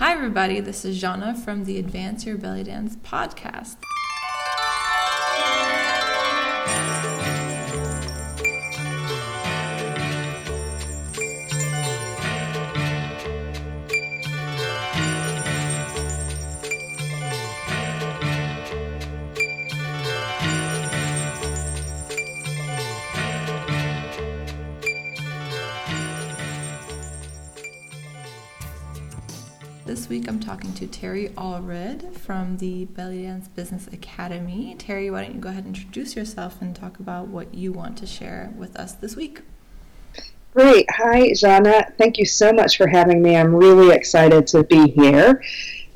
Hi, everybody. This is Jana from the Advance Your Belly Dance podcast. Week I'm talking to Terry Allred from the Belly Dance Business Academy. Terry, why don't you go ahead and introduce yourself and talk about what you want to share with us this week? Great. Hi, Jana. Thank you so much for having me. I'm really excited to be here.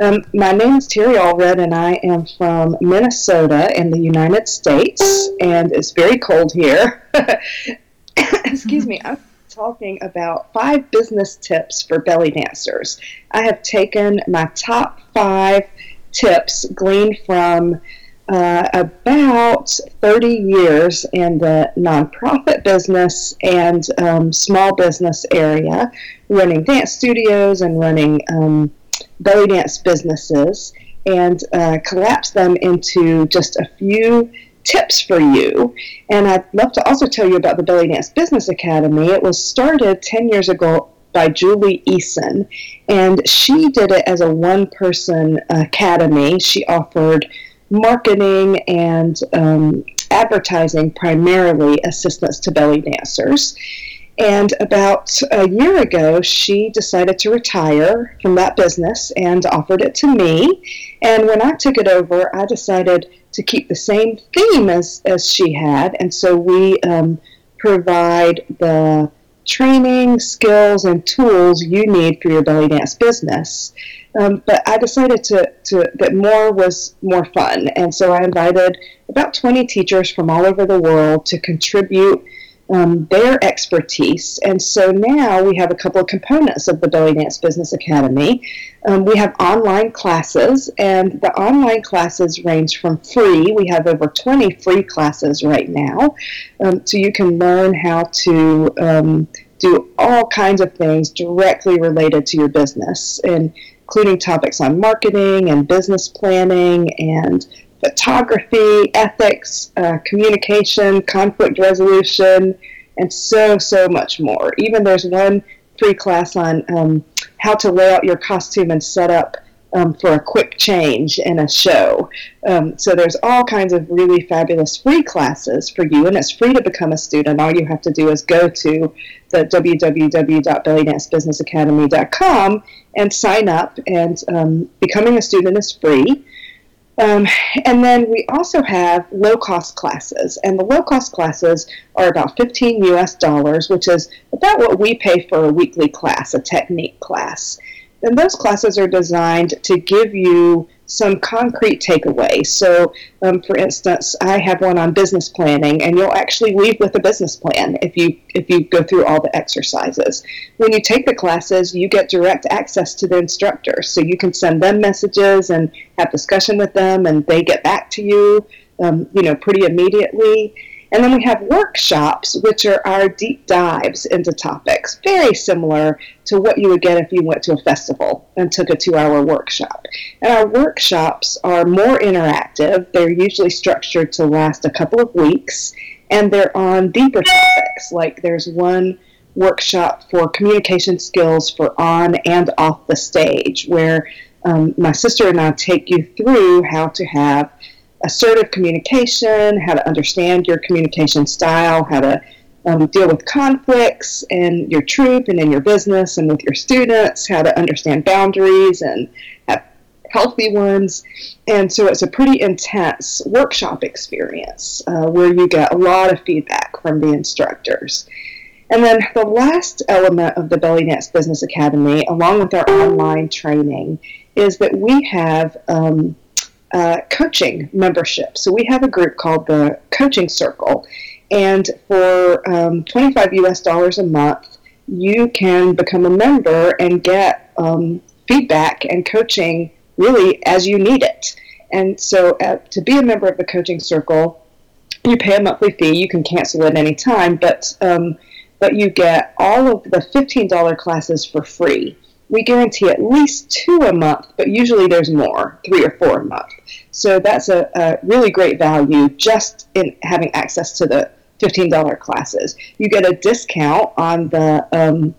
Um, my name is Terry Allred, and I am from Minnesota in the United States, and it's very cold here. Excuse me. I'm talking about five business tips for belly dancers. I have taken my top five tips gleaned from uh, about 30 years in the nonprofit business and um, small business area, running dance studios and running um, belly dance businesses, and uh, collapse them into just a few tips for you. And I'd love to also tell you about the Belly Dance Business Academy. It was started 10 years ago by Julie Eason, and she did it as a one person academy. She offered marketing and um, advertising primarily assistance to belly dancers. And about a year ago, she decided to retire from that business and offered it to me. And when I took it over, I decided to keep the same theme as, as she had. And so we um, provide the training, skills, and tools you need for your belly dance business. Um, but I decided to, to that more was more fun, and so I invited about 20 teachers from all over the world to contribute um, their expertise. And so now we have a couple of components of the Belly Dance Business Academy. Um, we have online classes, and the online classes range from free. We have over 20 free classes right now. Um, so you can learn how to um, do all kinds of things directly related to your business, including topics on marketing and business planning and photography, ethics, uh, communication, conflict resolution, and so, so much more. Even there's one free class on um, how to lay out your costume and set up um, for a quick change in a show. Um, so there's all kinds of really fabulous free classes for you, and it's free to become a student. All you have to do is go to the www.bellydancebusinessacademy.com and sign up, and um, becoming a student is free. Um, and then we also have low cost classes, and the low cost classes are about 15 US dollars, which is about what we pay for a weekly class, a technique class. And those classes are designed to give you some concrete takeaways. So, um, for instance, I have one on business planning, and you'll actually leave with a business plan if you if you go through all the exercises. When you take the classes, you get direct access to the instructor, so you can send them messages and have discussion with them, and they get back to you, um, you know, pretty immediately. And then we have workshops, which are our deep dives into topics, very similar to what you would get if you went to a festival and took a two hour workshop. And our workshops are more interactive, they're usually structured to last a couple of weeks, and they're on deeper topics. Like there's one workshop for communication skills for on and off the stage, where um, my sister and I take you through how to have assertive communication, how to understand your communication style, how to um, deal with conflicts in your troupe and in your business and with your students, how to understand boundaries and have healthy ones. And so it's a pretty intense workshop experience uh, where you get a lot of feedback from the instructors. And then the last element of the Belly Dance Business Academy, along with our online training, is that we have um, uh, coaching membership. So we have a group called the Coaching Circle, and for um, 25 US dollars a month, you can become a member and get um, feedback and coaching really as you need it. And so, uh, to be a member of the Coaching Circle, you pay a monthly fee. You can cancel at any time, but um, but you get all of the $15 classes for free we guarantee at least two a month, but usually there's more, three or four a month. So that's a, a really great value just in having access to the $15 classes. You get a discount on the um,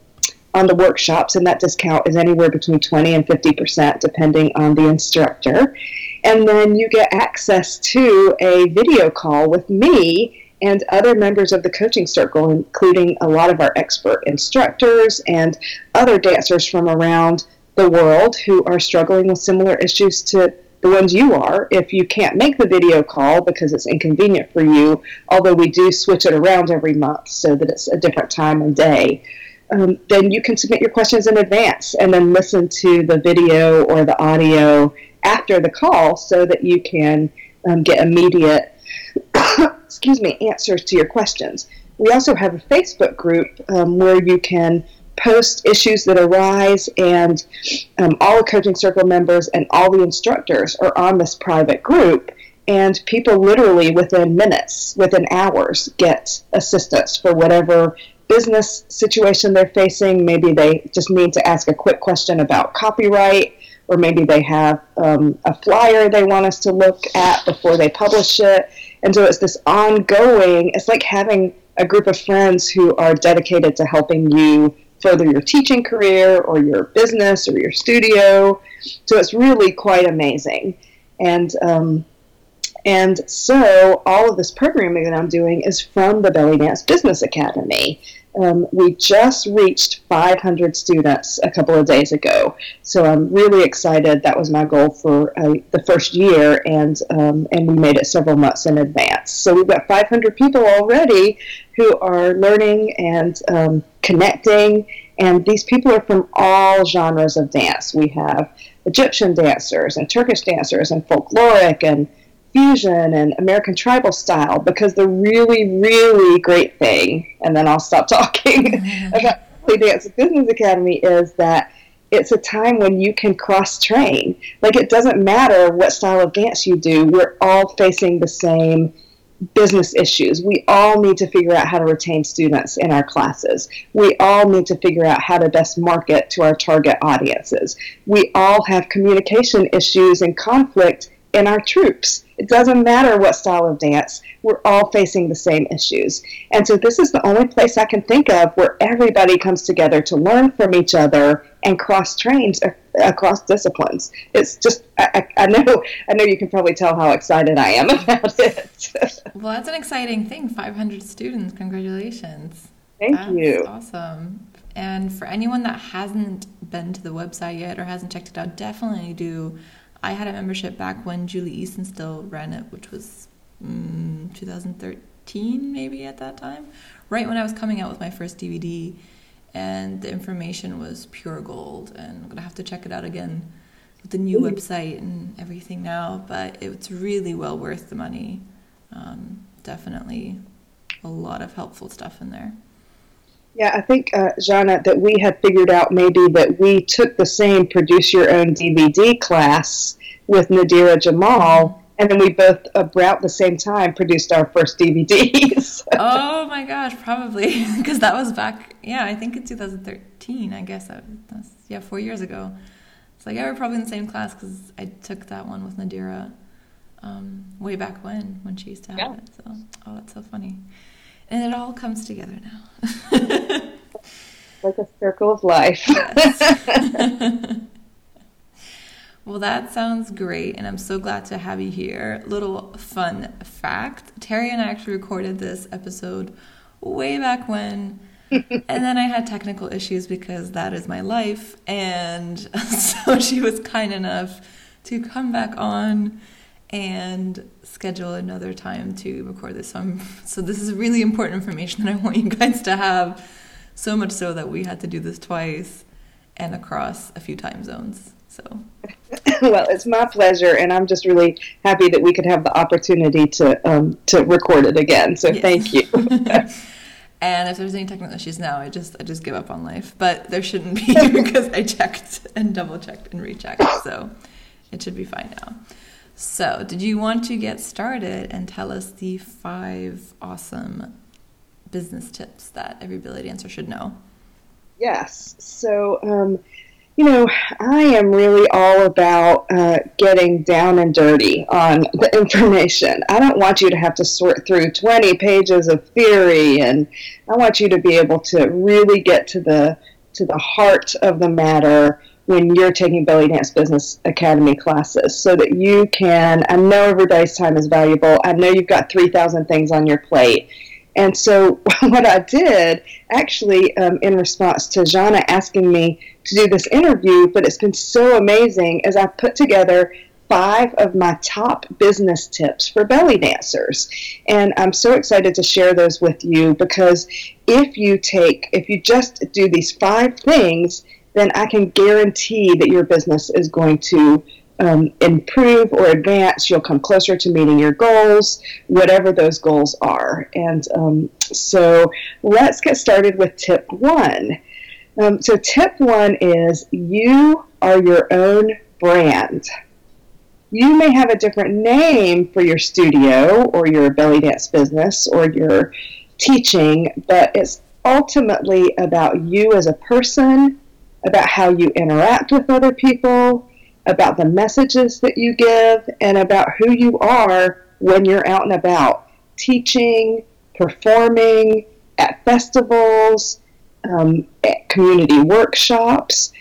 on the workshops, and that discount is anywhere between 20 and 50 percent, depending on the instructor. And then you get access to a video call with me and other members of the coaching circle, including a lot of our expert instructors and other dancers from around the world who are struggling with similar issues to the ones you are. If you can't make the video call because it's inconvenient for you, although we do switch it around every month so that it's a different time and day. Um, then you can submit your questions in advance and then listen to the video or the audio after the call so that you can um, get immediate excuse me answers to your questions. We also have a Facebook group um, where you can post issues that arise, and um, all the coaching circle members and all the instructors are on this private group. And people literally within minutes, within hours, get assistance for whatever business situation they're facing. Maybe they just need to ask a quick question about copyright, or maybe they have um, a flyer they want us to look at before they publish it. And so it's this ongoing, it's like having a group of friends who are dedicated to helping you further your teaching career or your business or your studio. So it's really quite amazing. And um, and so all of this programming that I'm doing is from the Belly Dance Business Academy. Um, we just reached 500 students a couple of days ago, so I'm really excited. That was my goal for uh, the first year, and um, and we made it several months in advance. So we've got 500 people already who are learning and um, connecting, and these people are from all genres of dance. We have Egyptian dancers and Turkish dancers and folkloric and fusion and American tribal style because the really, really great thing, and then I'll stop talking about Belly Dance Business Academy is that it's a time when you can cross train. Like it doesn't matter what style of dance you do, we're all facing the same business issues. We all need to figure out how to retain students in our classes. We all need to figure out how to best market to our target audiences. We all have communication issues and conflict in our troupes. It doesn't matter what style of dance, we're all facing the same issues. And so, this is the only place I can think of where everybody comes together to learn from each other and cross trains across disciplines. It's just, I, I, know, I know you can probably tell how excited I am about it. well, that's an exciting thing 500 students. Congratulations. Thank that's you. Awesome. And for anyone that hasn't been to the website yet or hasn't checked it out, definitely do I had a membership back when Julie Easton still ran it, which was mm, 2013 maybe at that time, right when I was coming out with my first DVD, and the information was pure gold. And I'm gonna have to check it out again with the new website and everything now. But it's really well worth the money. Um, definitely a lot of helpful stuff in there. Yeah, I think, uh, Jana, that we had figured out maybe that we took the same produce your own DVD class with Nadira Jamal, and then we both about the same time produced our first DVDs. oh my gosh, probably because that was back. Yeah, I think in 2013. I guess that was yeah four years ago. So yeah, we're probably in the same class because I took that one with Nadira um, way back when when she used to have yeah. it. So oh, that's so funny and it all comes together now. like a circle of life. well, that sounds great, and I'm so glad to have you here. Little fun fact Terry and I actually recorded this episode way back when. and then I had technical issues because that is my life. And so she was kind enough to come back on and schedule another time to record this. So, I'm, so this is really important information that I want you guys to have. So much so that we had to do this twice and across a few time zones. So, well, it's my pleasure, and I'm just really happy that we could have the opportunity to um, to record it again. So, yes. thank you. and if there's any technical issues now, I just I just give up on life. But there shouldn't be because I checked and double checked and rechecked, so it should be fine now. So, did you want to get started and tell us the five awesome business tips that every belly dancer should know? Yes. So, um, you know, I am really all about uh, getting down and dirty on the information. I don't want you to have to sort through 20 pages of theory, and I want you to be able to really get to the to the heart of the matter when you're taking Belly Dance Business Academy classes so that you can. I know everybody's time is valuable. I know you've got 3,000 things on your plate. And so, what I did, actually, um, in response to Jana asking me to do this interview, but it's been so amazing, is I put together five of my top business tips for belly dancers. And I'm so excited to share those with you because if you take, if you just do these five things, then I can guarantee that your business is going to um, improve or advance. You'll come closer to meeting your goals, whatever those goals are. And um, so let's get started with tip one. Um, so, tip one is you are your own brand. You may have a different name for your studio or your belly dance business or your teaching, but it's ultimately about you as a person, about how you interact with other people, about the messages that you give, and about who you are when you're out and about teaching, performing, at festivals, um, at community workshops.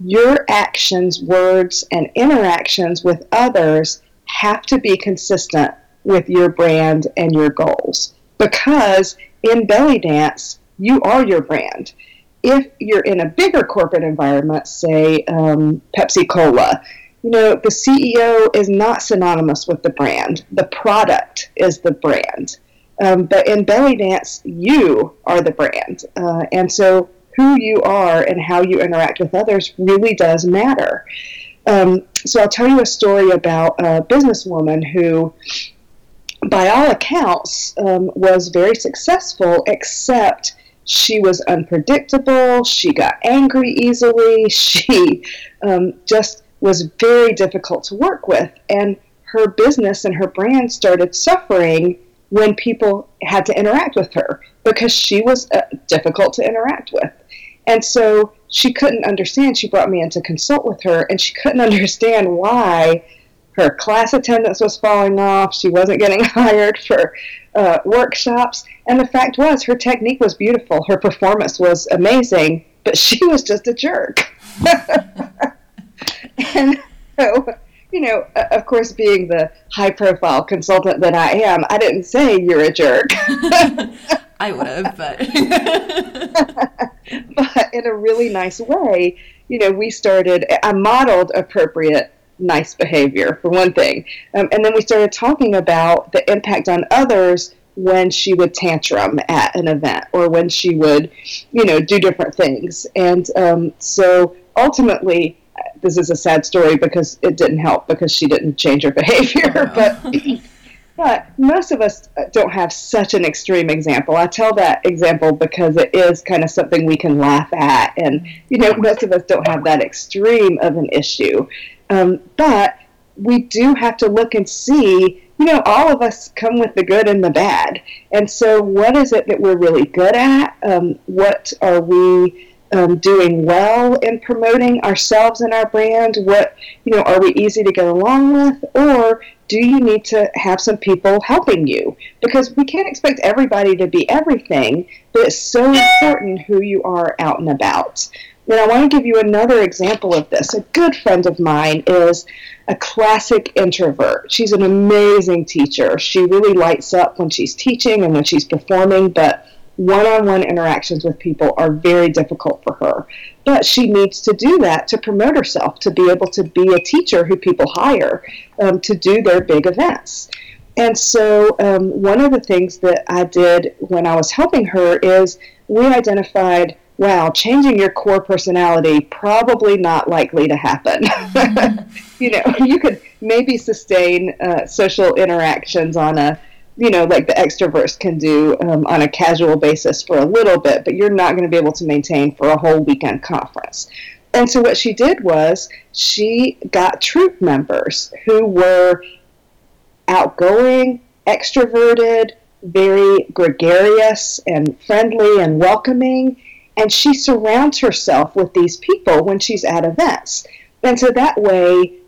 Your actions, words, and interactions with others have to be consistent with your brand and your goals because in belly dance, you are your brand if you're in a bigger corporate environment, say um, Pepsi Cola, you know, the CEO is not synonymous with the brand. The product is the brand. Um, but in belly dance, you are the brand. Uh, and so who you are and how you interact with others really does matter. Um, so I'll tell you a story about a businesswoman who, by all accounts, um, was very successful, except she was unpredictable. She got angry easily. She um, just was very difficult to work with. And her business and her brand started suffering when people had to interact with her because she was uh, difficult to interact with. And so she couldn't understand. She brought me in to consult with her, and she couldn't understand why her class attendance was falling off. She wasn't getting hired for uh, workshops. And the fact was, her technique was beautiful. Her performance was amazing, but she was just a jerk. and so, you know, of course, being the high profile consultant that I am, I didn't say you're a jerk. I would have, but. but in a really nice way, you know, we started, I modeled appropriate nice behavior, for one thing. Um, and then we started talking about the impact on others when she would tantrum at an event or when she would, you know, do different things. And um, so ultimately, this is a sad story because it didn't help because she didn't change her behavior. but but most of us don't have such an extreme example. I tell that example because it is kind of something we can laugh at, and you know, most of us don't have that extreme of an issue. Um, but we do have to look and see, you know, all of us come with the good and the bad. And so, what is it that we're really good at? Um, what are we um, doing well in promoting ourselves and our brand? What, you know, are we easy to get along with? Or do you need to have some people helping you? Because we can't expect everybody to be everything, but it's so important who you are out and about. And I want to give you another example of this. A good friend of mine is a classic introvert. She's an amazing teacher. She really lights up when she's teaching and when she's performing, but one on one interactions with people are very difficult for her. But she needs to do that to promote herself, to be able to be a teacher who people hire um, to do their big events. And so, um, one of the things that I did when I was helping her is we identified wow, changing your core personality probably not likely to happen. you know, you could maybe sustain uh, social interactions on a, you know, like the extroverts can do um, on a casual basis for a little bit, but you're not going to be able to maintain for a whole weekend conference. And so what she did was she got troupe members who were outgoing, extroverted, very gregarious and friendly and welcoming And she surrounds herself with these people when she's at events. And so that way,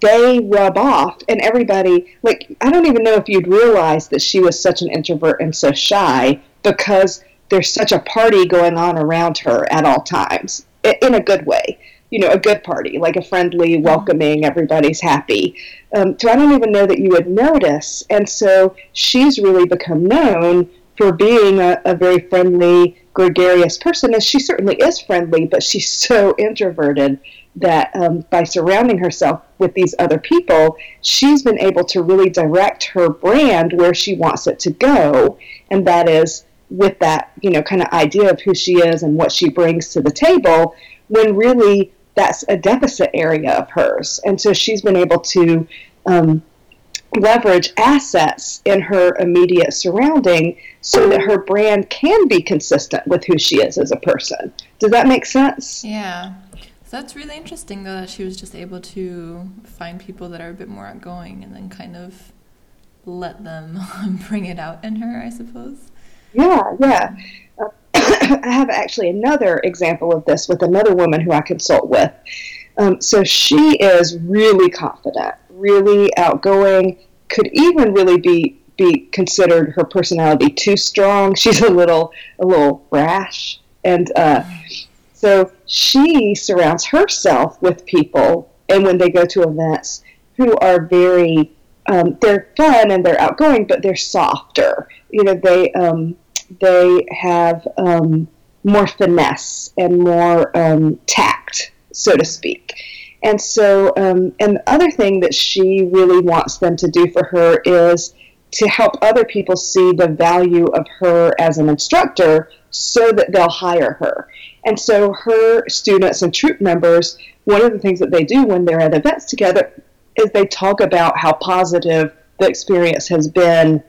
they rub off and everybody like i don't even know if you'd realize that she was such an introvert and so shy because there's such a party going on around her at all times in a good way you know a good party like a friendly mm-hmm. welcoming everybody's happy um, so i don't even know that you would notice and so she's really become known for being a, a very friendly gregarious person and she certainly is friendly but she's so introverted that um, by surrounding herself with these other people, she's been able to really direct her brand where she wants it to go, and that is with that you know kind of idea of who she is and what she brings to the table. When really that's a deficit area of hers, and so she's been able to. Um, leverage assets in her immediate surrounding so that her brand can be consistent with who she is as a person. Does that make sense? Yeah. So that's really interesting, though, that she was just able to find people that are a bit more outgoing and then kind of let them bring it out in her, I suppose. Yeah, yeah. Uh, I have actually another example of this with another woman who I consult with. Um, so she is really confident, really outgoing, could even really be be considered her personality too strong. She's a little a little brash, and uh, so she surrounds herself with people, and when they go to events, who are very, um, they're fun and they're outgoing, but they're softer. You know, they um, they have um, more finesse and more um, tact, so to speak. And so, um, and the other thing that she really wants them to do for her is to help other people see the value of her as an instructor so that they'll hire her. And so her students and troupe members, one of the things that they do when they're at events together is they talk about how positive the experience has been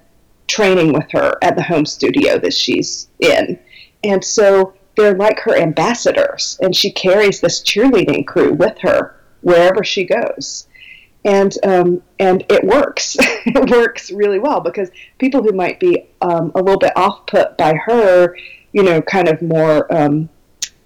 training with her at the home studio that she's in. And so they're like her ambassadors, and she carries this cheerleading crew with her wherever she goes. And um, and it works. it works really well because people who might be um, a little bit off put by her, you know, kind of more um,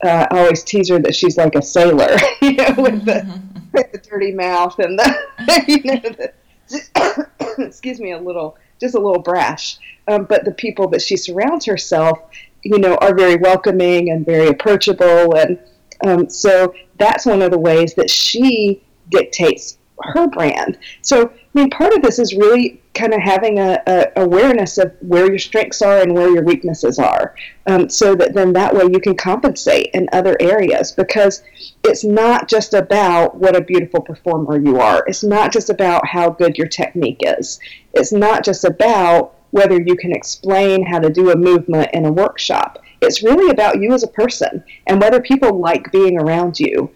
uh, I always tease her that she's like a sailor, you know, with the, mm-hmm. with the dirty mouth and the, you know, the, excuse me, a little, just a little brash. Um, but the people that she surrounds herself, you know, are very welcoming and very approachable. And um, so that's one of the ways that she dictates her brand. So, I mean, part of this is really kind of having a, a, awareness of where your strengths are and where your weaknesses are, um, so that then that way you can compensate in other areas. Because it's not just about what a beautiful performer you are. It's not just about how good your technique is. It's not just about whether you can explain how to do a movement in a workshop. It's really about you as a person and whether people like being around you.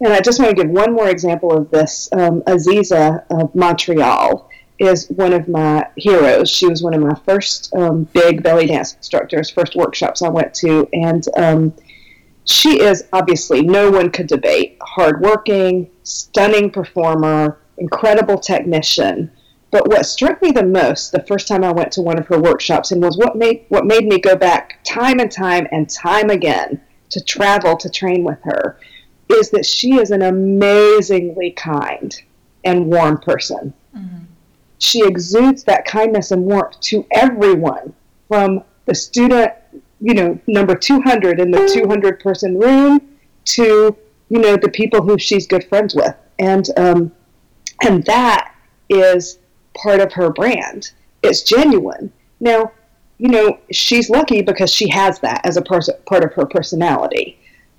And I just want to give one more example of this. Um, Aziza of Montreal is one of my heroes. She was one of my first um, big belly dance instructors, first workshops I went to, and um, she is obviously no one could debate hardworking, stunning performer, incredible technician. But what struck me the most the first time I went to one of her workshops and was what made what made me go back time and time and time again to travel to train with her is that she is an amazingly kind and warm person. Mm-hmm. She exudes that kindness and warmth to everyone from the student, you know, number 200 in the 200 person room to, you know, the people who she's good friends with. And, um, and that is part of her brand. It's genuine. Now, you know, she's lucky because she has that as a pers- part of her personality.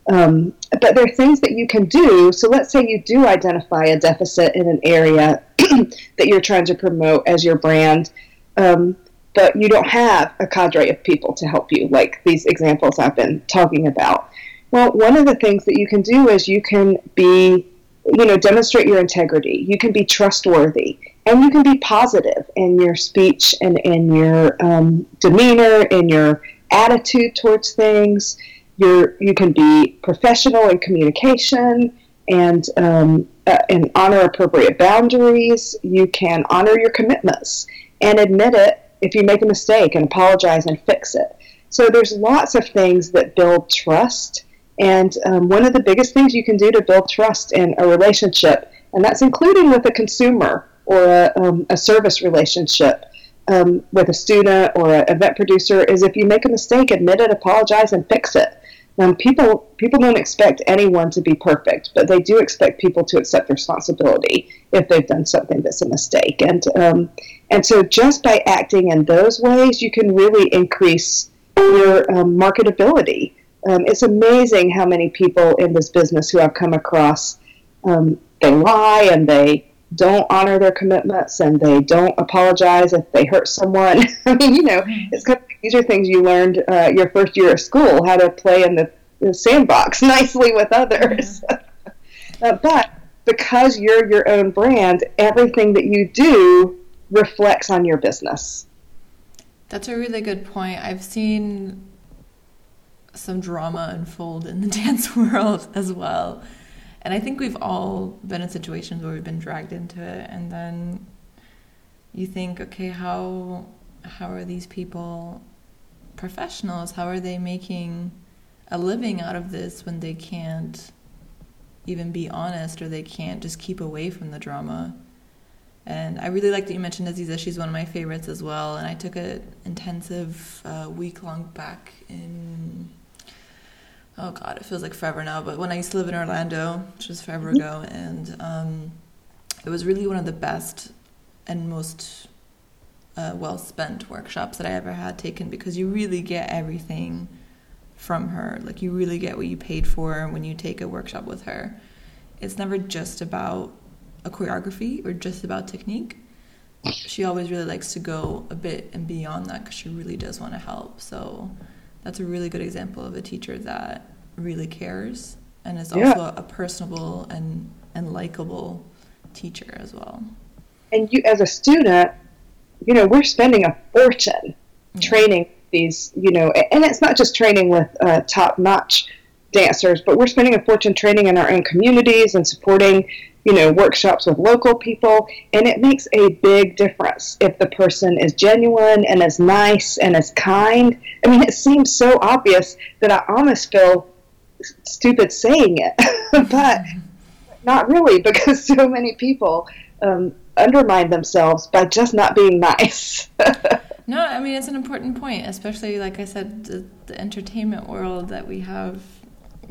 Um, but there are things that you can do. So let's say you do identify a deficit in an area that you're trying to promote as your brand, um, but you don't have a cadre of people to help you, like these examples I've been talking about. Well, one of the things that you can do is you can be, you know, demonstrate your integrity. You can be trustworthy, and you can be positive in your speech and in your um, demeanor, in your attitude towards things you're you can be professional in communication and um, uh, and honor appropriate boundaries. You can honor your commitments and admit it if you make a mistake and apologize and fix it. So there's lots of things that build trust. And um, one of the biggest things you can do to build trust in a relationship, and that's including with a consumer or a, um, a service relationship um, with a student or an event producer, is if you make a mistake, admit it, apologize, and fix it. Um, people people don't expect anyone to be perfect, but they do expect people to accept responsibility if they've done something that's a mistake. And um, and so just by acting in those ways, you can really increase your um, marketability. Um, it's amazing how many people in this business who I've come across um, they lie and they don't honor their commitments and they don't apologize if they hurt someone. I mean, you know, mm-hmm. it's kind of, these are things you learned uh, your first year of school how to play in the, the sandbox nicely with others. Yeah. uh, but because you're your own brand, everything that you do reflects on your business. That's a really good point. I've seen some drama unfold in the dance world as well and I think we've all been in situations where we've been dragged into it, and then you think, okay, how how are these people professionals? How are they making a living out of this when they can't even be honest or they can't just keep away from the drama? And I really like that you mentioned Aziza. She's one of my favorites as well. And I took an intensive uh, week long back in oh god, it feels like forever now. But when I used to live in Orlando, which was forever mm-hmm. ago, and um, it was really one of the best and most uh, well spent workshops that I ever had taken because you really get everything from her. Like you really get what you paid for when you take a workshop with her. It's never just about a choreography or just about technique. She always really likes to go a bit and beyond that because she really does want to help. So that's a really good example of a teacher that really cares and is also yeah. a personable and, and likable teacher as well. And you, as a student, you know, we're spending a fortune yeah. training these, you know, and it's not just training with uh, top notch dancers, but we're spending a fortune training in our own communities and supporting you know, workshops with local people, and it makes a big difference if the person is genuine and is nice and is kind. I mean, it seems so obvious that I almost feel stupid saying it, but not really because so many people um, undermine themselves by just not being nice. no, I mean, it's an important point, especially, like I said, the, the entertainment world that we have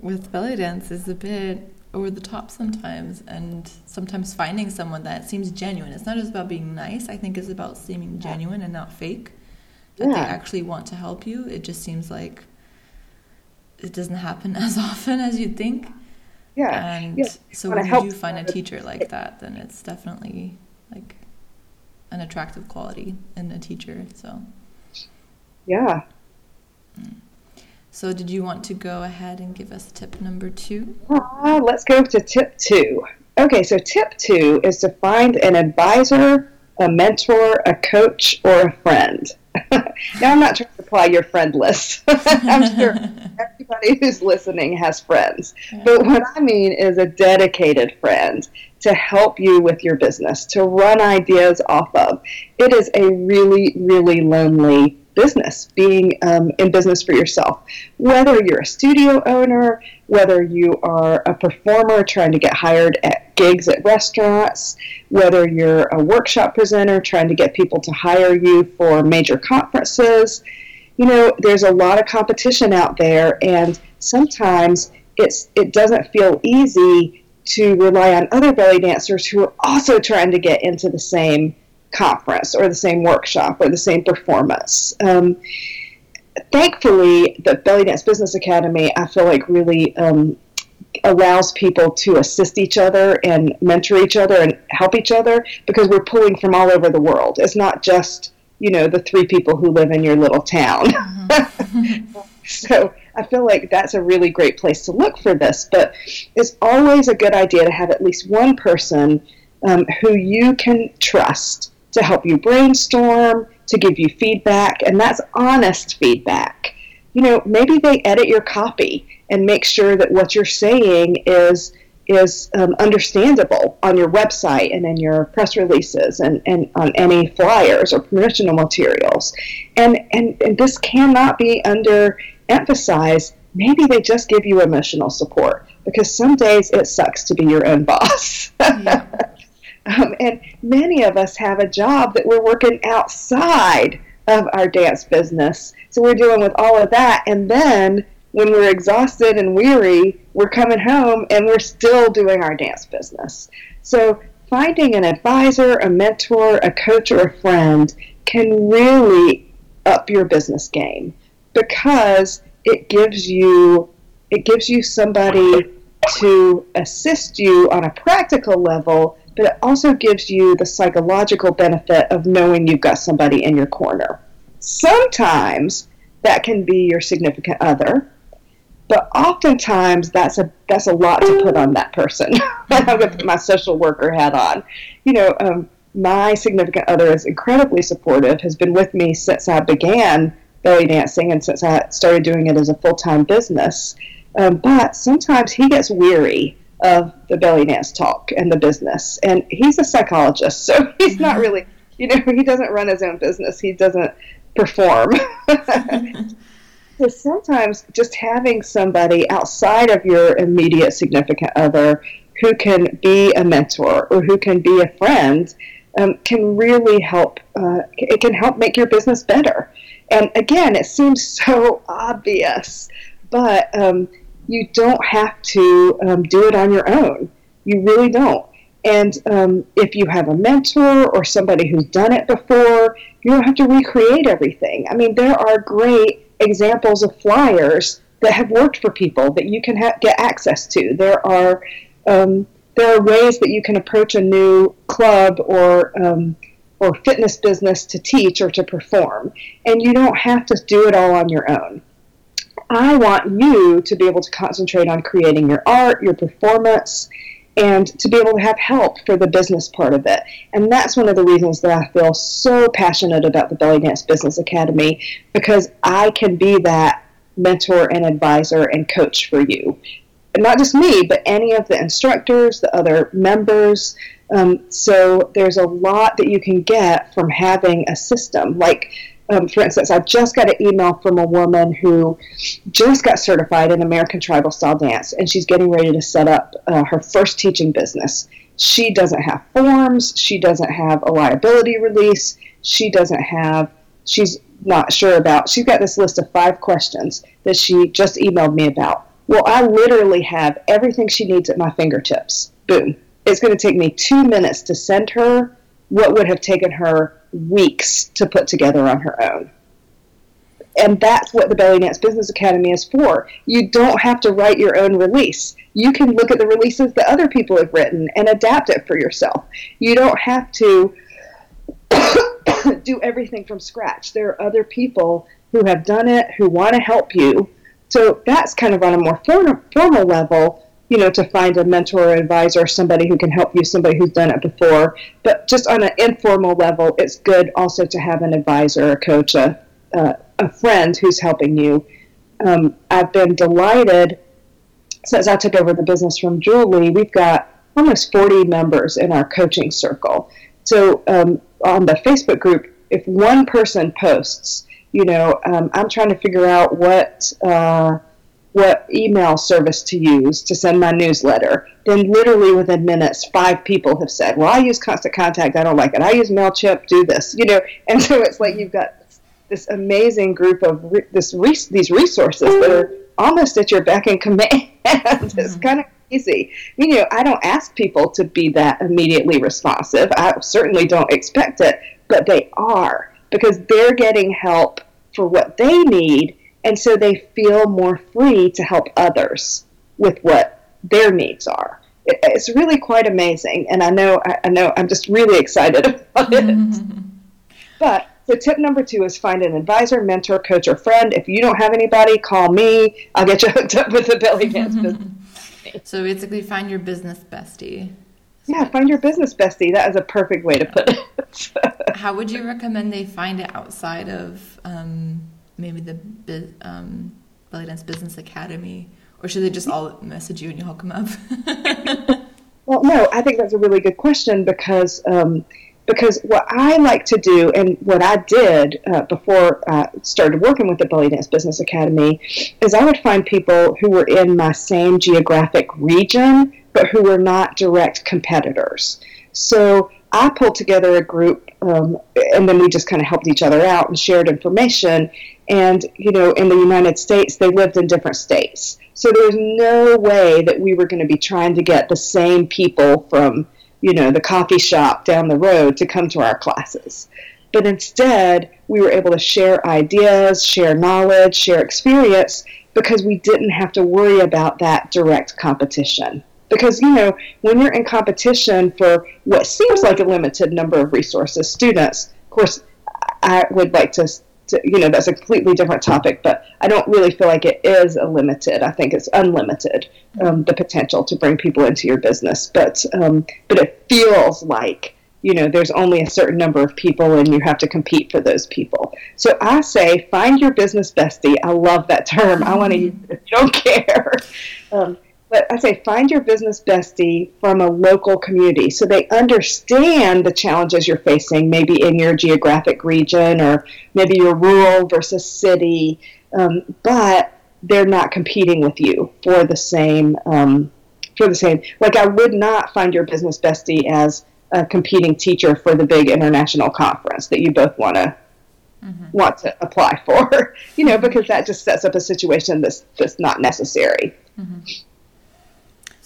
with belly dance is a bit over the top sometimes and sometimes finding someone that seems genuine. It's not just about being nice. I think it's about seeming genuine and not fake. That yeah. they actually want to help you. It just seems like it doesn't happen as often as you'd think. Yeah. And yeah. so when you do find a teacher like that then it's definitely like an attractive quality in a teacher so. Yeah. Mm. So, did you want to go ahead and give us tip number two? Uh, let's go to tip two. Okay, so tip two is to find an advisor, a mentor, a coach, or a friend. now, I'm not trying to apply your friend list. I'm sure everybody who's listening has friends. Yeah. But what I mean is a dedicated friend to help you with your business, to run ideas off of. It is a really, really lonely business, being um, in business for yourself. Whether you're a studio owner, whether you are a performer trying to get hired at gigs at restaurants, whether you're a workshop presenter trying to get people to hire you for major conferences, you know, there's a lot of competition out there, and sometimes it's it doesn't feel easy to rely on other belly dancers who are also trying to get into the same conference or the same workshop or the same performance. Um, thankfully, the Belly Dance Business Academy, I feel like really um, allows people to assist each other and mentor each other and help each other because we're pulling from all over the world. It's not just you know the three people who live in your little town. Mm-hmm. so I feel like that's a really great place to look for this. But it's always a good idea to have at least one person um, who you can trust to help you brainstorm, to give you feedback, and that's honest feedback. You know, maybe they edit your copy and make sure that what you're saying is is um, understandable on your website and in your press releases and, and on any flyers or promotional materials. And, and, and this cannot be underemphasized. Maybe they just give you emotional support because some days it sucks to be your own boss. Yeah. Um, and many of us have a job that we're working outside of our dance business. So we're dealing with all of that. And then when we're exhausted and weary, we're coming home and we're still doing our dance business. So finding an advisor, a mentor, a coach, or a friend can really up your business game because it gives you it gives you somebody to assist you on a practical level, but it also gives you the psychological benefit of knowing you've got somebody in your corner. Sometimes that can be your significant other. But oftentimes that's a that's a lot to put on that person. I'm gonna put my social worker hat on. You know, um, my significant other is incredibly supportive. Has been with me since I began belly dancing and since I started doing it as a full time business. Um, but sometimes he gets weary of the belly dance talk and the business, and he's a psychologist, so he's not mm-hmm. really. You know, he doesn't run his own business. He doesn't perform. Because sometimes just having somebody outside of your immediate significant other who can be a mentor or who can be a friend um, can really help. Uh, it can help make your business better. And again, it seems so obvious, but um, you don't have to um, do it on your own. You really don't. And um, if you have a mentor or somebody who's done it before, you don't have to recreate everything. I mean, there are great examples of flyers that have worked for people that you can ha- get access to. There are um, there are ways that you can approach a new club or um, or fitness business to teach or to perform, and you don't have to do it all on your own. I want you to be able to concentrate on creating your art, your performance, and to be able to have help for the business part of it. And that's one of the reasons that I feel so passionate about the Belly Dance Business Academy because I can be that mentor and advisor and coach for you. And not just me, but any of the instructors, the other members. Um, so there's a lot that you can get from having a system. Like um, for instance, I just got an email from a woman who just got certified in American Tribal Style Dance, and she's getting ready to set up uh, her first teaching business. She doesn't have forms, she doesn't have a liability release, she doesn't have, she's not sure about. She's got this list of five questions that she just emailed me about. Well, I literally have everything she needs at my fingertips. Boom. It's going to take me two minutes to send her what would have taken her weeks to put together on her own. And that's what the Belly Dance Business Academy is for. You don't have to write your own release. You can look at the releases that other people have written and adapt it for yourself. You don't have to do everything from scratch. There are other people who have done it who want to help you. So that's kind of on a more formal level you know, to find a mentor or advisor, somebody who can help you, somebody who's done it before. But just on an informal level, it's good also to have an advisor, a coach, a, a friend who's helping you. Um, I've been delighted since I took over the business from Julie. We've got almost 40 members in our coaching circle. So um, on the Facebook group, if one person posts, you know, um, I'm trying to figure out what. Uh, what email service to use to send my newsletter. Then, literally within minutes, five people have said, Well, I use Constant Contact. I don't like it. I use MailChimp. Do this. You know, and so it's like you've got this amazing group of re- this re- these resources that are almost at your beck and command. Mm-hmm. it's kind of easy. You know, I don't ask people to be that immediately responsive. I certainly don't expect it, but they are because they're getting help for what they need and so they feel more free to help others with what their needs are. It, it's really quite amazing, and I know I, I, know I'm just really excited about it. Mm-hmm. But so tip number two is find an advisor, mentor, coach, or friend. If you don't have anybody, call me. I'll get you hooked up with a belly dance business. So basically, find your business bestie. Yeah, find your business bestie. That is a perfect way to put it. How would you recommend they find it outside of um, maybe the um, belly dance business academy or should they just all message you and you'll them up? well, no, I think that's a really good question because um, because what I like to do and what I did uh, before I started working with the Belly Dance Business Academy is I would find people who were in my same geographic region but who were not direct competitors. So I pulled together a group, um, and then we just kind of helped each other out and shared information. And, you know, in the United States, they lived in different states. So there was no way that we were going to be trying to get the same people from, you know, the coffee shop down the road to come to our classes. But instead, we were able to share ideas, share knowledge, share experience because we didn't have to worry about that direct competition. Because, you know, when you're in competition for what seems like a limited number of resources, students, of course, I would like to, to, you know, that's a completely different topic, but I don't really feel like it is a limited. I think it's unlimited, um, the potential to bring people into your business. But, um, but it feels like, you know, there's only a certain number of people and you have to compete for those people. So I say, find your business bestie. I love that term. I want to use it if you don't care. Um, but I say find your business bestie from a local community so they understand the challenges you're facing, maybe in your geographic region or maybe you're rural versus city, um, but they're not competing with you for the same um, for the same. Like I would not find your business bestie as a competing teacher for the big international conference that you both want to mm-hmm. want to apply for, you know, because that just sets up a situation that's just not necessary. Mm-hmm.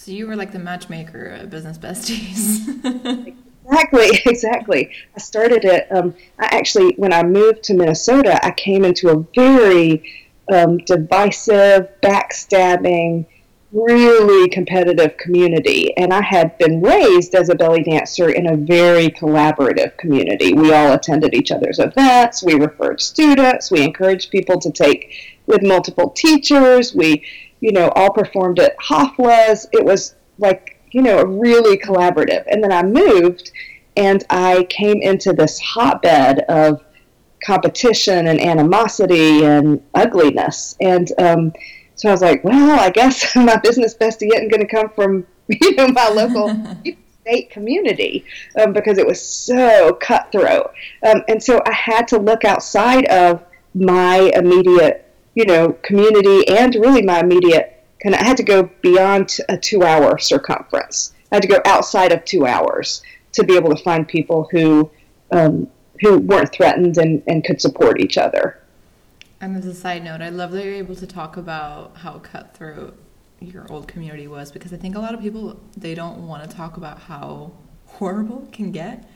So you were like the matchmaker at Business Besties. exactly, exactly. I started it. Um, I actually, when I moved to Minnesota, I came into a very um, divisive, backstabbing, really competitive community. And I had been raised as a belly dancer in a very collaborative community. We all attended each other's events, we referred students, we encouraged people to take with multiple teachers, we you know, all performed at haflas. It was like, you know, really collaborative. And then I moved and I came into this hotbed of competition and animosity and ugliness. And um, so I was like, well, I guess my business bestie isn't going to come from, you know, my local state community um, because it was so cutthroat. Um, and so I had to look outside of my immediate you know, community and really my immediate kind of, I had to go beyond a two hour circumference. I had to go outside of two hours to be able to find people who, um, who weren't threatened and, and could support each other. And as a side note, I love that you're able to talk about how cutthroat your old community was because I think a lot of people they don't want to talk about how horrible it can get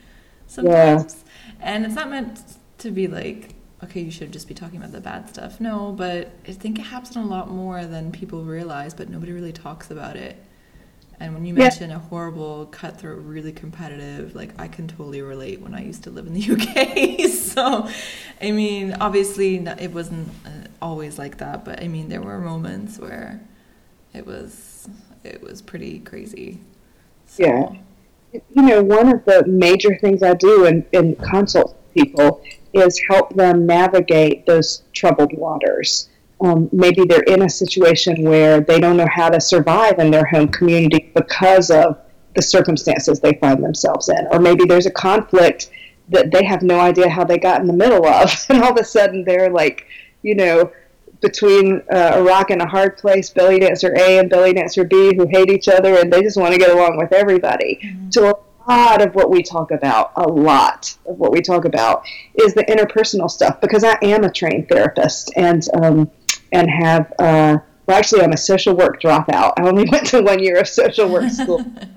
sometimes. Yeah. And it's not meant to be like okay, you should just be talking about the bad stuff. No, but I think it happens a lot more than people realize, but nobody really talks about it. And when you mention a horrible, cutthroat, really competitive, like I can totally relate when I used to live in the UK. so, I mean, obviously it wasn't uh, always like that, but I mean, there were moments where it was it was pretty crazy. So. Yeah. You know, one of the major things I do in, in consult people is help them navigate those troubled waters. Um, maybe they're in a situation where they don't know how to survive in their home community because of the circumstances they find themselves in. Or maybe there's a conflict that they have no idea how they got in the middle of. And all of a sudden they're like, you know, between uh, a rock and a hard place, belly dancer A and belly dancer B who hate each other and they just want to get along with everybody. Mm-hmm. So lot of what we talk about, a lot of what we talk about, is the interpersonal stuff because I am a trained therapist and um, and have uh, well, actually, I'm a social work dropout. I only went to one year of social work school.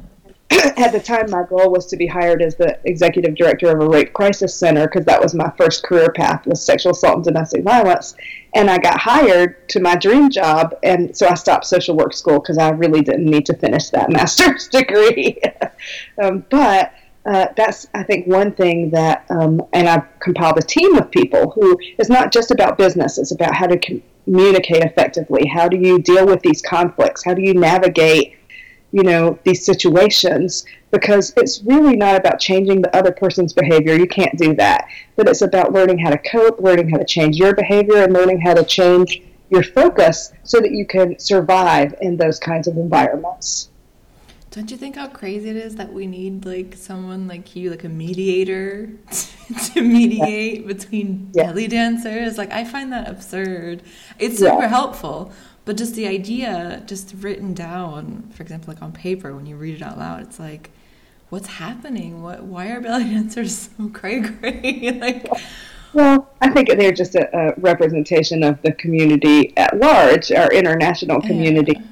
At the time, my goal was to be hired as the executive director of a rape crisis center because that was my first career path was sexual assault and domestic violence. And I got hired to my dream job, and so I stopped social work school because I really didn't need to finish that master's degree. um, but uh, that's I think one thing that, um, and I've compiled a team of people who is not just about business; it's about how to communicate effectively. How do you deal with these conflicts? How do you navigate you know these situations because it's really not about changing the other person's behavior you can't do that but it's about learning how to cope learning how to change your behavior and learning how to change your focus so that you can survive in those kinds of environments. Don't you think how crazy it is that we need like someone like you, like a mediator, to mediate yeah. between yeah. belly dancers? Like I find that absurd. It's super yeah. helpful, but just the idea, just written down, for example, like on paper, when you read it out loud, it's like, what's happening? What? Why are belly dancers so cray cray? like. Well, I think they're just a, a, representation of the community at large, our international community. Yeah.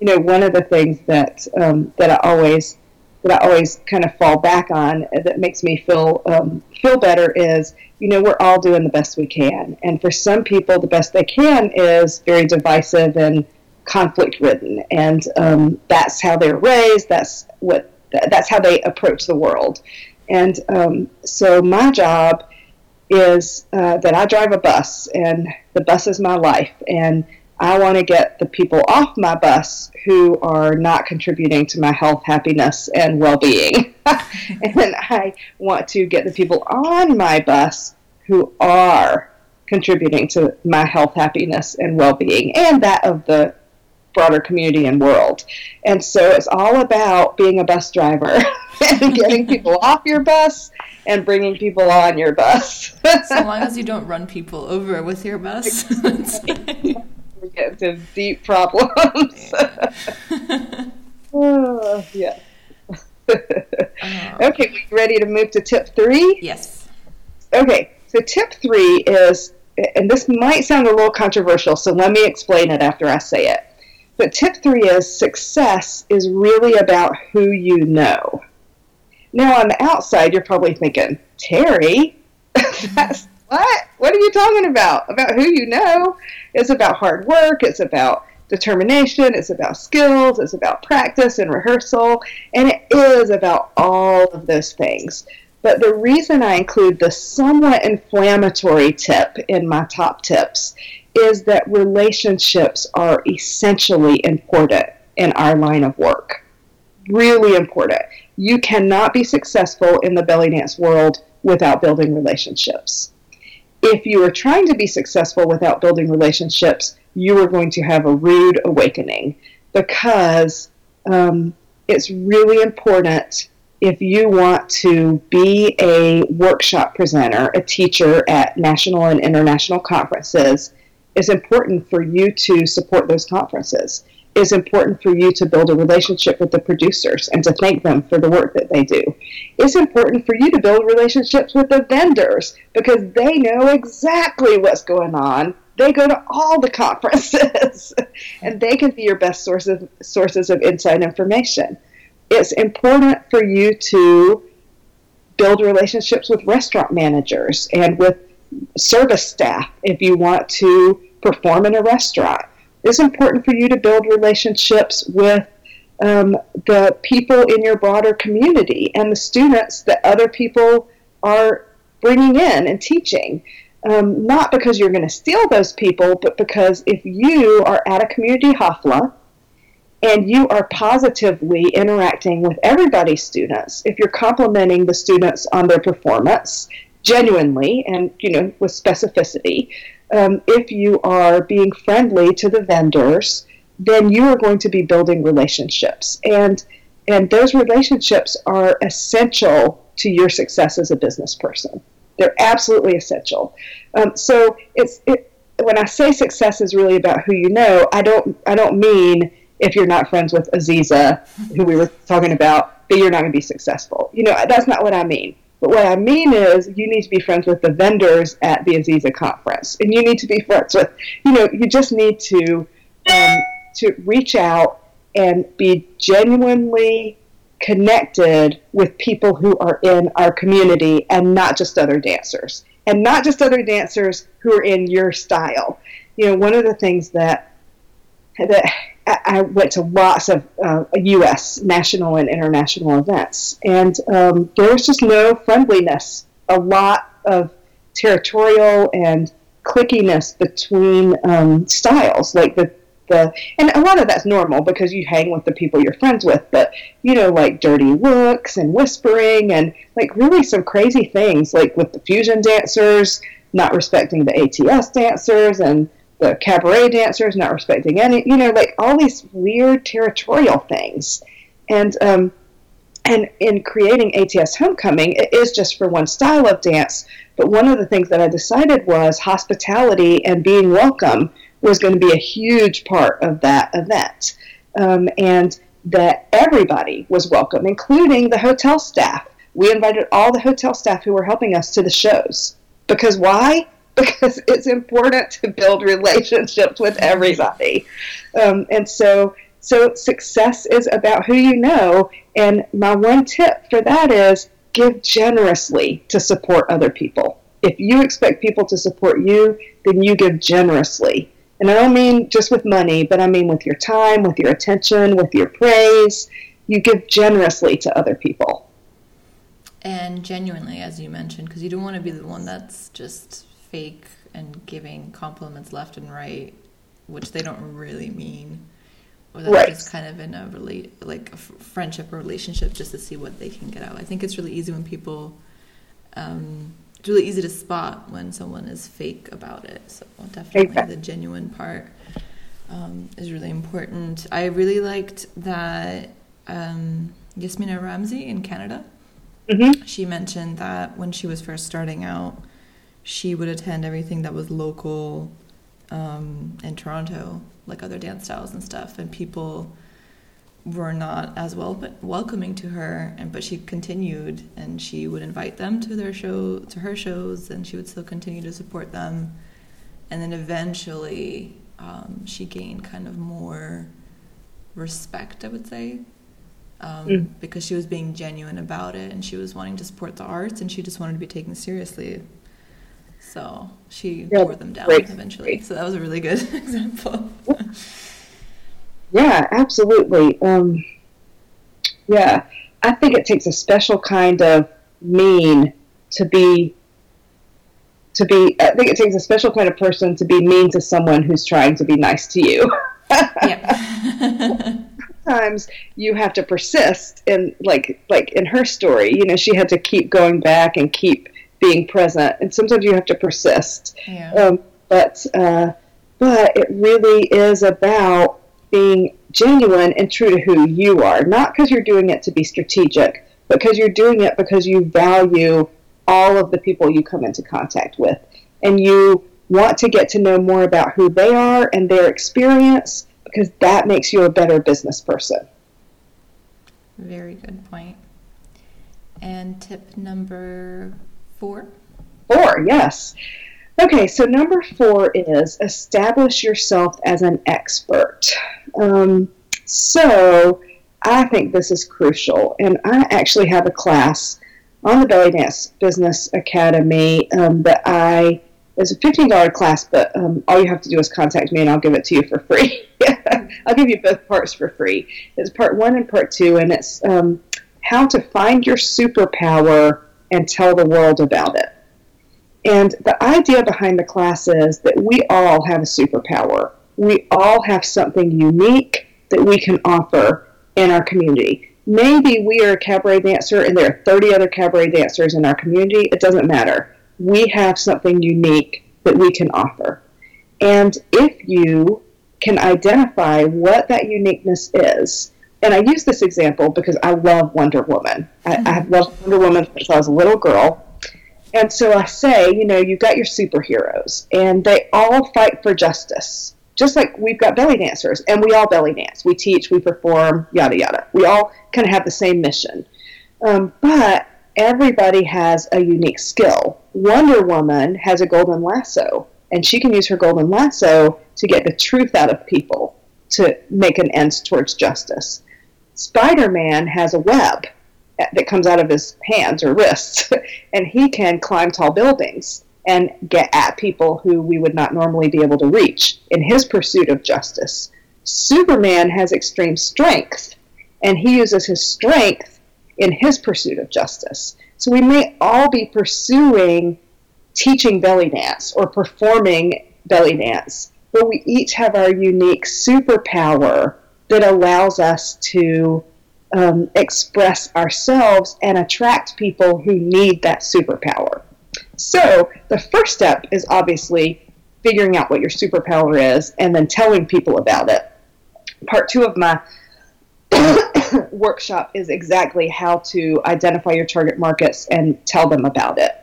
You know, one of the things that um, that I always that I always kind of fall back on that makes me feel um, feel better is you know we're all doing the best we can, and for some people the best they can is very divisive and conflict ridden, and um, that's how they're raised. That's what that's how they approach the world, and um, so my job is uh, that I drive a bus, and the bus is my life, and I want to get the people off my bus who are not contributing to my health, happiness, and well being. and I want to get the people on my bus who are contributing to my health, happiness, and well being, and that of the broader community and world. And so it's all about being a bus driver and getting people off your bus and bringing people on your bus. so long as you don't run people over with your bus. We get into deep problems. oh, yeah. Uh-huh. okay, we ready to move to tip three? Yes. Okay, so tip three is, and this might sound a little controversial, so let me explain it after I say it. But tip three is success is really about who you know. Now, on the outside, you're probably thinking, Terry, that's what? What are you talking about? About who you know? It's about hard work. It's about determination. It's about skills. It's about practice and rehearsal. And it is about all of those things. But the reason I include the somewhat inflammatory tip in my top tips is that relationships are essentially important in our line of work. Really important. You cannot be successful in the belly dance world without building relationships. If you are trying to be successful without building relationships, you are going to have a rude awakening because um, it's really important if you want to be a workshop presenter, a teacher at national and international conferences, it's important for you to support those conferences is important for you to build a relationship with the producers and to thank them for the work that they do. It's important for you to build relationships with the vendors because they know exactly what's going on. They go to all the conferences and they can be your best sources sources of inside information. It's important for you to build relationships with restaurant managers and with service staff if you want to perform in a restaurant it's important for you to build relationships with um, the people in your broader community and the students that other people are bringing in and teaching. Um, not because you're going to steal those people, but because if you are at a community hafla and you are positively interacting with everybody's students, if you're complimenting the students on their performance genuinely and you know with specificity, um, if you are being friendly to the vendors, then you are going to be building relationships. And, and those relationships are essential to your success as a business person. They're absolutely essential. Um, so it's, it, when I say success is really about who you know, I don't, I don't mean if you're not friends with Aziza, who we were talking about, that you're not going to be successful. You know, that's not what I mean. But what I mean is, you need to be friends with the vendors at the Aziza conference, and you need to be friends with, you know, you just need to um, to reach out and be genuinely connected with people who are in our community and not just other dancers and not just other dancers who are in your style. You know, one of the things that that I went to lots of uh, U.S. national and international events, and um, there was just no friendliness. A lot of territorial and clickiness between um, styles, like the the, and a lot of that's normal because you hang with the people you're friends with, but you know, like dirty looks and whispering and like really some crazy things, like with the fusion dancers not respecting the ATS dancers and the cabaret dancers not respecting any, you know, like all these weird territorial things. And, um, and in creating ATS Homecoming, it is just for one style of dance. But one of the things that I decided was hospitality and being welcome was going to be a huge part of that event. Um, and that everybody was welcome, including the hotel staff. We invited all the hotel staff who were helping us to the shows. Because why? Because it's important to build relationships with everybody. Um, and so, so success is about who you know. And my one tip for that is give generously to support other people. If you expect people to support you, then you give generously. And I don't mean just with money, but I mean with your time, with your attention, with your praise. You give generously to other people. And genuinely, as you mentioned, because you don't want to be the one that's just fake and giving compliments left and right, which they don't really mean. Or that's right. just kind of in a relate like a friendship or relationship just to see what they can get out. I think it's really easy when people um, it's really easy to spot when someone is fake about it. So definitely exactly. the genuine part um, is really important. I really liked that um, Yasmina Ramzy in Canada. Mm-hmm. She mentioned that when she was first starting out, she would attend everything that was local um, in Toronto, like other dance styles and stuff, and people were not as well but welcoming to her and but she continued and she would invite them to their show to her shows and she would still continue to support them and then eventually um, she gained kind of more respect i would say um, mm. because she was being genuine about it and she was wanting to support the arts and she just wanted to be taken seriously so she yeah, wore them down great. eventually so that was a really good example Yeah, absolutely. Um, yeah, I think it takes a special kind of mean to be to be. I think it takes a special kind of person to be mean to someone who's trying to be nice to you. yeah. Sometimes you have to persist in like like in her story. You know, she had to keep going back and keep being present, and sometimes you have to persist. Yeah. Um, but uh, but it really is about being genuine and true to who you are, not because you're doing it to be strategic, but because you're doing it because you value all of the people you come into contact with. And you want to get to know more about who they are and their experience because that makes you a better business person. Very good point. And tip number four? Four, yes. Okay, so number four is establish yourself as an expert. Um, so I think this is crucial, and I actually have a class on the Belly Dance Business Academy um, that I it's a fifteen dollar class, but um, all you have to do is contact me, and I'll give it to you for free. I'll give you both parts for free. It's part one and part two, and it's um, how to find your superpower and tell the world about it. And the idea behind the class is that we all have a superpower. We all have something unique that we can offer in our community. Maybe we are a cabaret dancer and there are 30 other cabaret dancers in our community. It doesn't matter. We have something unique that we can offer. And if you can identify what that uniqueness is, and I use this example because I love Wonder Woman. I, I have loved Wonder Woman since I was a little girl. And so I say, you know, you've got your superheroes, and they all fight for justice. Just like we've got belly dancers, and we all belly dance. We teach, we perform, yada, yada. We all kind of have the same mission. Um, but everybody has a unique skill. Wonder Woman has a golden lasso, and she can use her golden lasso to get the truth out of people to make an end towards justice. Spider Man has a web, that comes out of his hands or wrists, and he can climb tall buildings and get at people who we would not normally be able to reach in his pursuit of justice. Superman has extreme strength, and he uses his strength in his pursuit of justice. So we may all be pursuing teaching belly dance or performing belly dance, but we each have our unique superpower that allows us to um, express ourselves and attract people who need that superpower. So, the first step is obviously figuring out what your superpower is and then telling people about it. Part two of my workshop is exactly how to identify your target markets and tell them about it.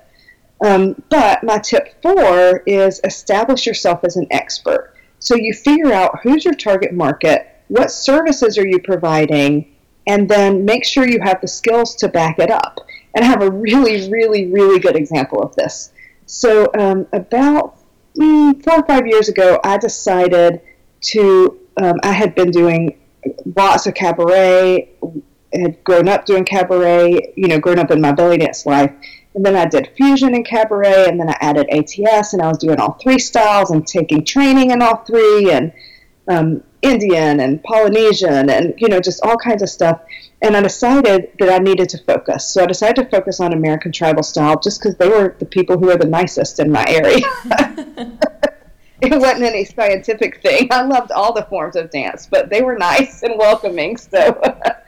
Um, but my tip four is establish yourself as an expert. So you figure out who's your target market, what services are you providing, and then make sure you have the skills to back it up. And I have a really, really, really good example of this. So um, about mm, four or five years ago, I decided to. Um, I had been doing lots of cabaret, had grown up doing cabaret, you know, grown up in my belly dance life. And then I did fusion and cabaret, and then I added ATS, and I was doing all three styles and taking training in all three, and um, Indian and Polynesian, and you know, just all kinds of stuff. And I decided that I needed to focus. So I decided to focus on American tribal style just because they were the people who were the nicest in my area. it wasn't any scientific thing. I loved all the forms of dance, but they were nice and welcoming. So,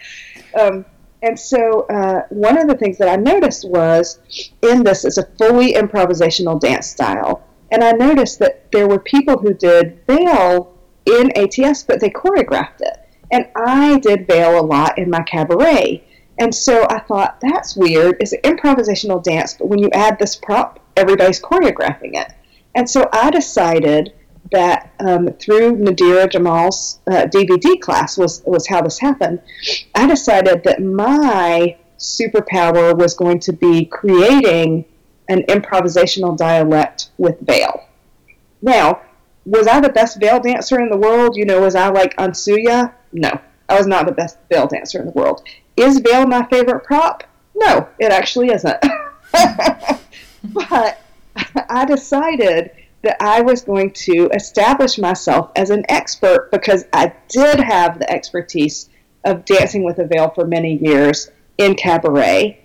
um, and so uh, one of the things that I noticed was in this is a fully improvisational dance style, and I noticed that there were people who did veil in ATS, but they choreographed it, and I did veil a lot in my cabaret. And so I thought that's weird. It's an improvisational dance, but when you add this prop, everybody's choreographing it. And so I decided that um, through Nadira Jamal's uh, DVD class was was how this happened. I decided that my superpower was going to be creating an improvisational dialect with veil. Now, was I the best veil dancer in the world? You know, was I like Ansuya? No, I was not the best veil dancer in the world. Is veil my favorite prop? No, it actually isn't. but I decided that I was going to establish myself as an expert because I did have the expertise of dancing with a veil for many years in cabaret.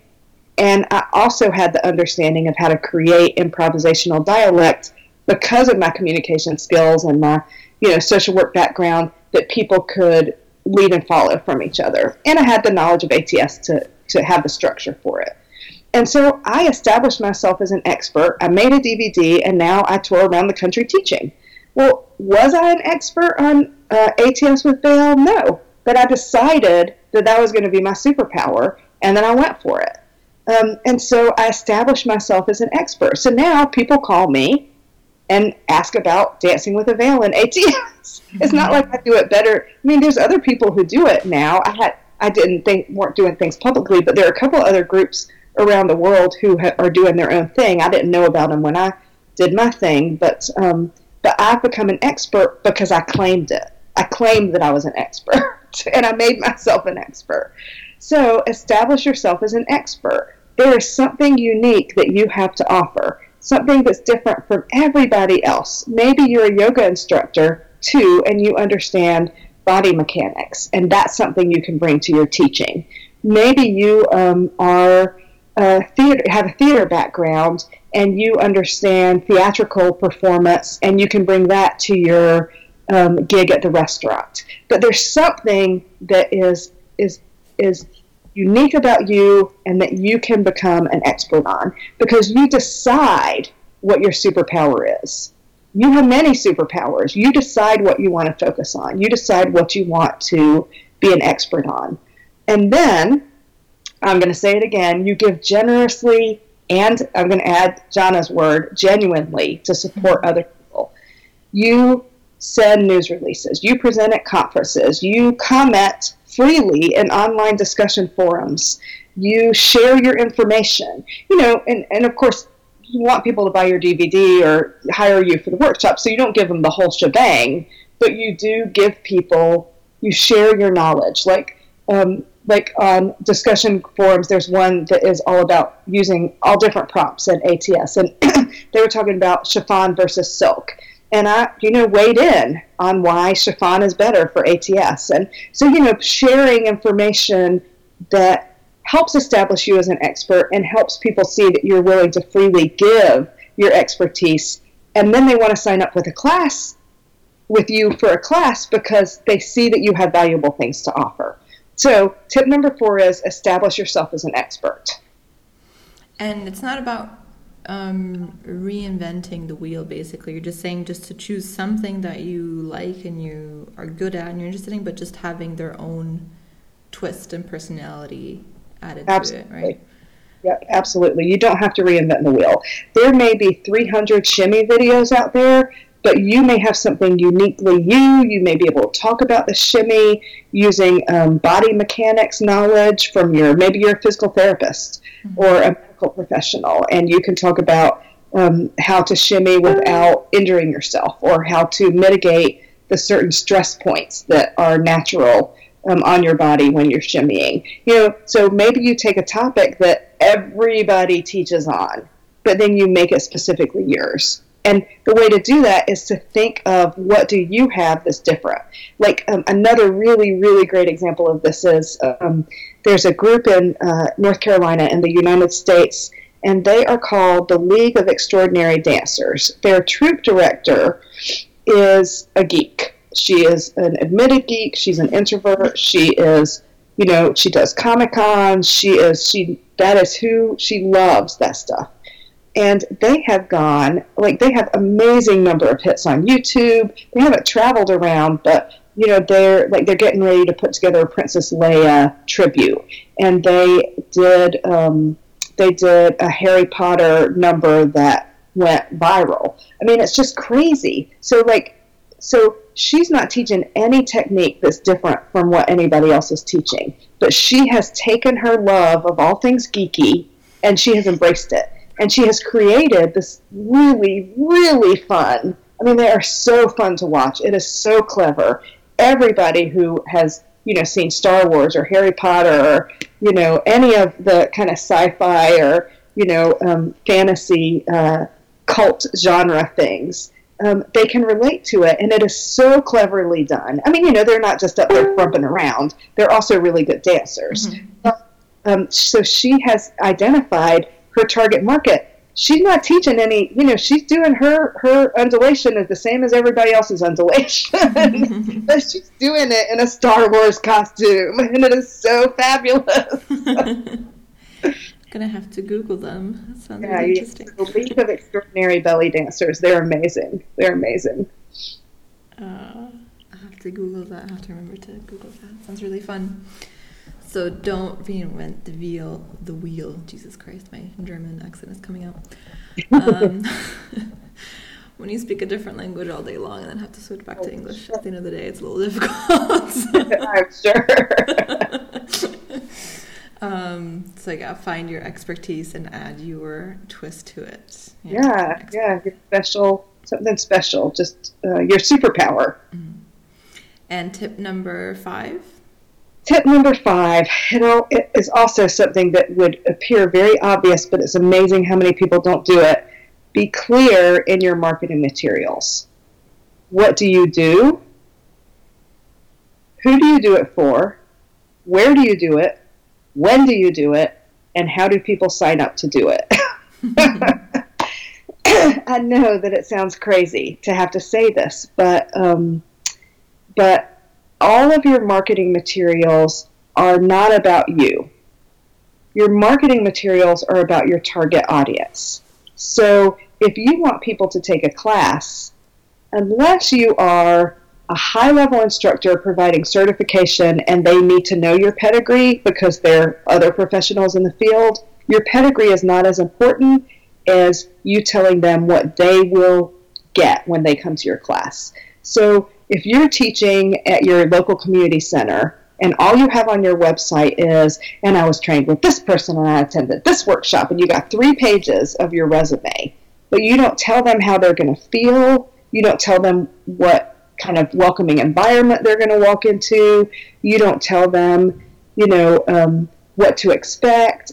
And I also had the understanding of how to create improvisational dialect because of my communication skills and my, you know, social work background that people could lead and follow from each other. And I had the knowledge of ATS to, to have the structure for it. And so I established myself as an expert. I made a DVD, and now I tour around the country teaching. Well, was I an expert on uh, ATS with Veil? No. But I decided that that was going to be my superpower, and then I went for it. Um, and so I established myself as an expert. So now people call me and ask about dancing with a veil in ATS. Mm-hmm. It's not like I do it better. I mean, there's other people who do it now. I had I didn't think weren't doing things publicly, but there are a couple other groups around the world who ha- are doing their own thing. I didn't know about them when I did my thing, but um, but I've become an expert because I claimed it. I claimed that I was an expert, and I made myself an expert. So establish yourself as an expert. There is something unique that you have to offer, something that's different from everybody else. Maybe you're a yoga instructor too, and you understand body mechanics, and that's something you can bring to your teaching. Maybe you um, are a theater have a theater background and you understand theatrical performance and you can bring that to your um, gig at the restaurant. But there's something that is is is unique about you and that you can become an expert on because you decide what your superpower is. You have many superpowers. You decide what you want to focus on. You decide what you want to be an expert on. And then I'm going to say it again. You give generously, and I'm going to add Jana's word, genuinely, to support other people. You send news releases. You present at conferences. You comment freely in online discussion forums. You share your information. You know, and, and of course, you want people to buy your DVD or hire you for the workshop, so you don't give them the whole shebang, but you do give people, you share your knowledge. Like, um, like on discussion forums, there's one that is all about using all different props in ATS, and they were talking about chiffon versus silk. And I, you know, weighed in on why chiffon is better for ATS. And so, you know, sharing information that helps establish you as an expert and helps people see that you're willing to freely give your expertise. And then they want to sign up with a class with you for a class because they see that you have valuable things to offer. So, tip number four is establish yourself as an expert. And it's not about um, reinventing the wheel. Basically, you're just saying just to choose something that you like and you are good at and you're interested in, but just having their own twist and personality added Absolutely. to it, right? Yep, absolutely. You don't have to reinvent the wheel. There may be 300 shimmy videos out there, but you may have something uniquely you. You may be able to talk about the shimmy using um, body mechanics knowledge from your maybe you're a physical therapist mm-hmm. or a medical professional, and you can talk about um, how to shimmy without injuring yourself or how to mitigate the certain stress points that are natural um, on your body when you're shimmying. You know, so maybe you take a topic that everybody teaches on, but then you make it specifically yours. And the way to do that is to think of what do you have that's different. Like um, another really, really great example of this is um, there's a group in uh, North Carolina in the United States, and they are called the League of Extraordinary Dancers. Their troupe director is a geek. She is an admitted geek. She's an introvert. She is, you know, she does Comic Con. She is she that is who she loves that stuff and they have gone like they have amazing number of hits on YouTube. They haven't traveled around, but you know they're like they're getting ready to put together a Princess Leia tribute, and they did um, they did a Harry Potter number that went viral. I mean, it's just crazy. So like, so she's not teaching any technique that's different from what anybody else is teaching, but she has taken her love of all things geeky and she has embraced it and she has created this really, really fun. I mean, they are so fun to watch. It is so clever. Everybody who has, you know, seen Star Wars or Harry Potter or, you know, any of the kind of sci-fi or, you know, um, fantasy uh, cult genre things, um, they can relate to it, and it is so cleverly done. I mean, you know, they're not just up there frumping around; they're also really good dancers. Mm-hmm. Um, so she has identified her target market. She's not teaching any, you know, she's doing her her undulation is the same as everybody else's undulation. but she's doing it in a Star Wars costume, and it is so fabulous. Gonna have to Google them. That sounds yeah, really interesting. The League of Extraordinary Belly Dancers. They're amazing. They're amazing. Uh, I have to Google that. I have to remember to Google that. Sounds really fun. So don't reinvent the wheel. The wheel. Jesus Christ, my German accent is coming out. Um, when you speak a different language all day long and then have to switch back to English at the end of the day, it's a little difficult. I'm sure. um, so yeah, find your expertise and add your twist to it. Yeah, yeah, your special something special, just uh, your superpower. Mm-hmm. And tip number five. Tip number five, you know, it is also something that would appear very obvious, but it's amazing how many people don't do it. Be clear in your marketing materials. What do you do? Who do you do it for? Where do you do it? When do you do it? And how do people sign up to do it? I know that it sounds crazy to have to say this, but um, but all of your marketing materials are not about you. Your marketing materials are about your target audience. So if you want people to take a class, unless you are a high level instructor providing certification and they need to know your pedigree because they're other professionals in the field, your pedigree is not as important as you telling them what they will get when they come to your class. So if you're teaching at your local community center and all you have on your website is, and I was trained with this person and I attended this workshop, and you got three pages of your resume, but you don't tell them how they're going to feel, you don't tell them what kind of welcoming environment they're going to walk into, you don't tell them, you know, um, what to expect,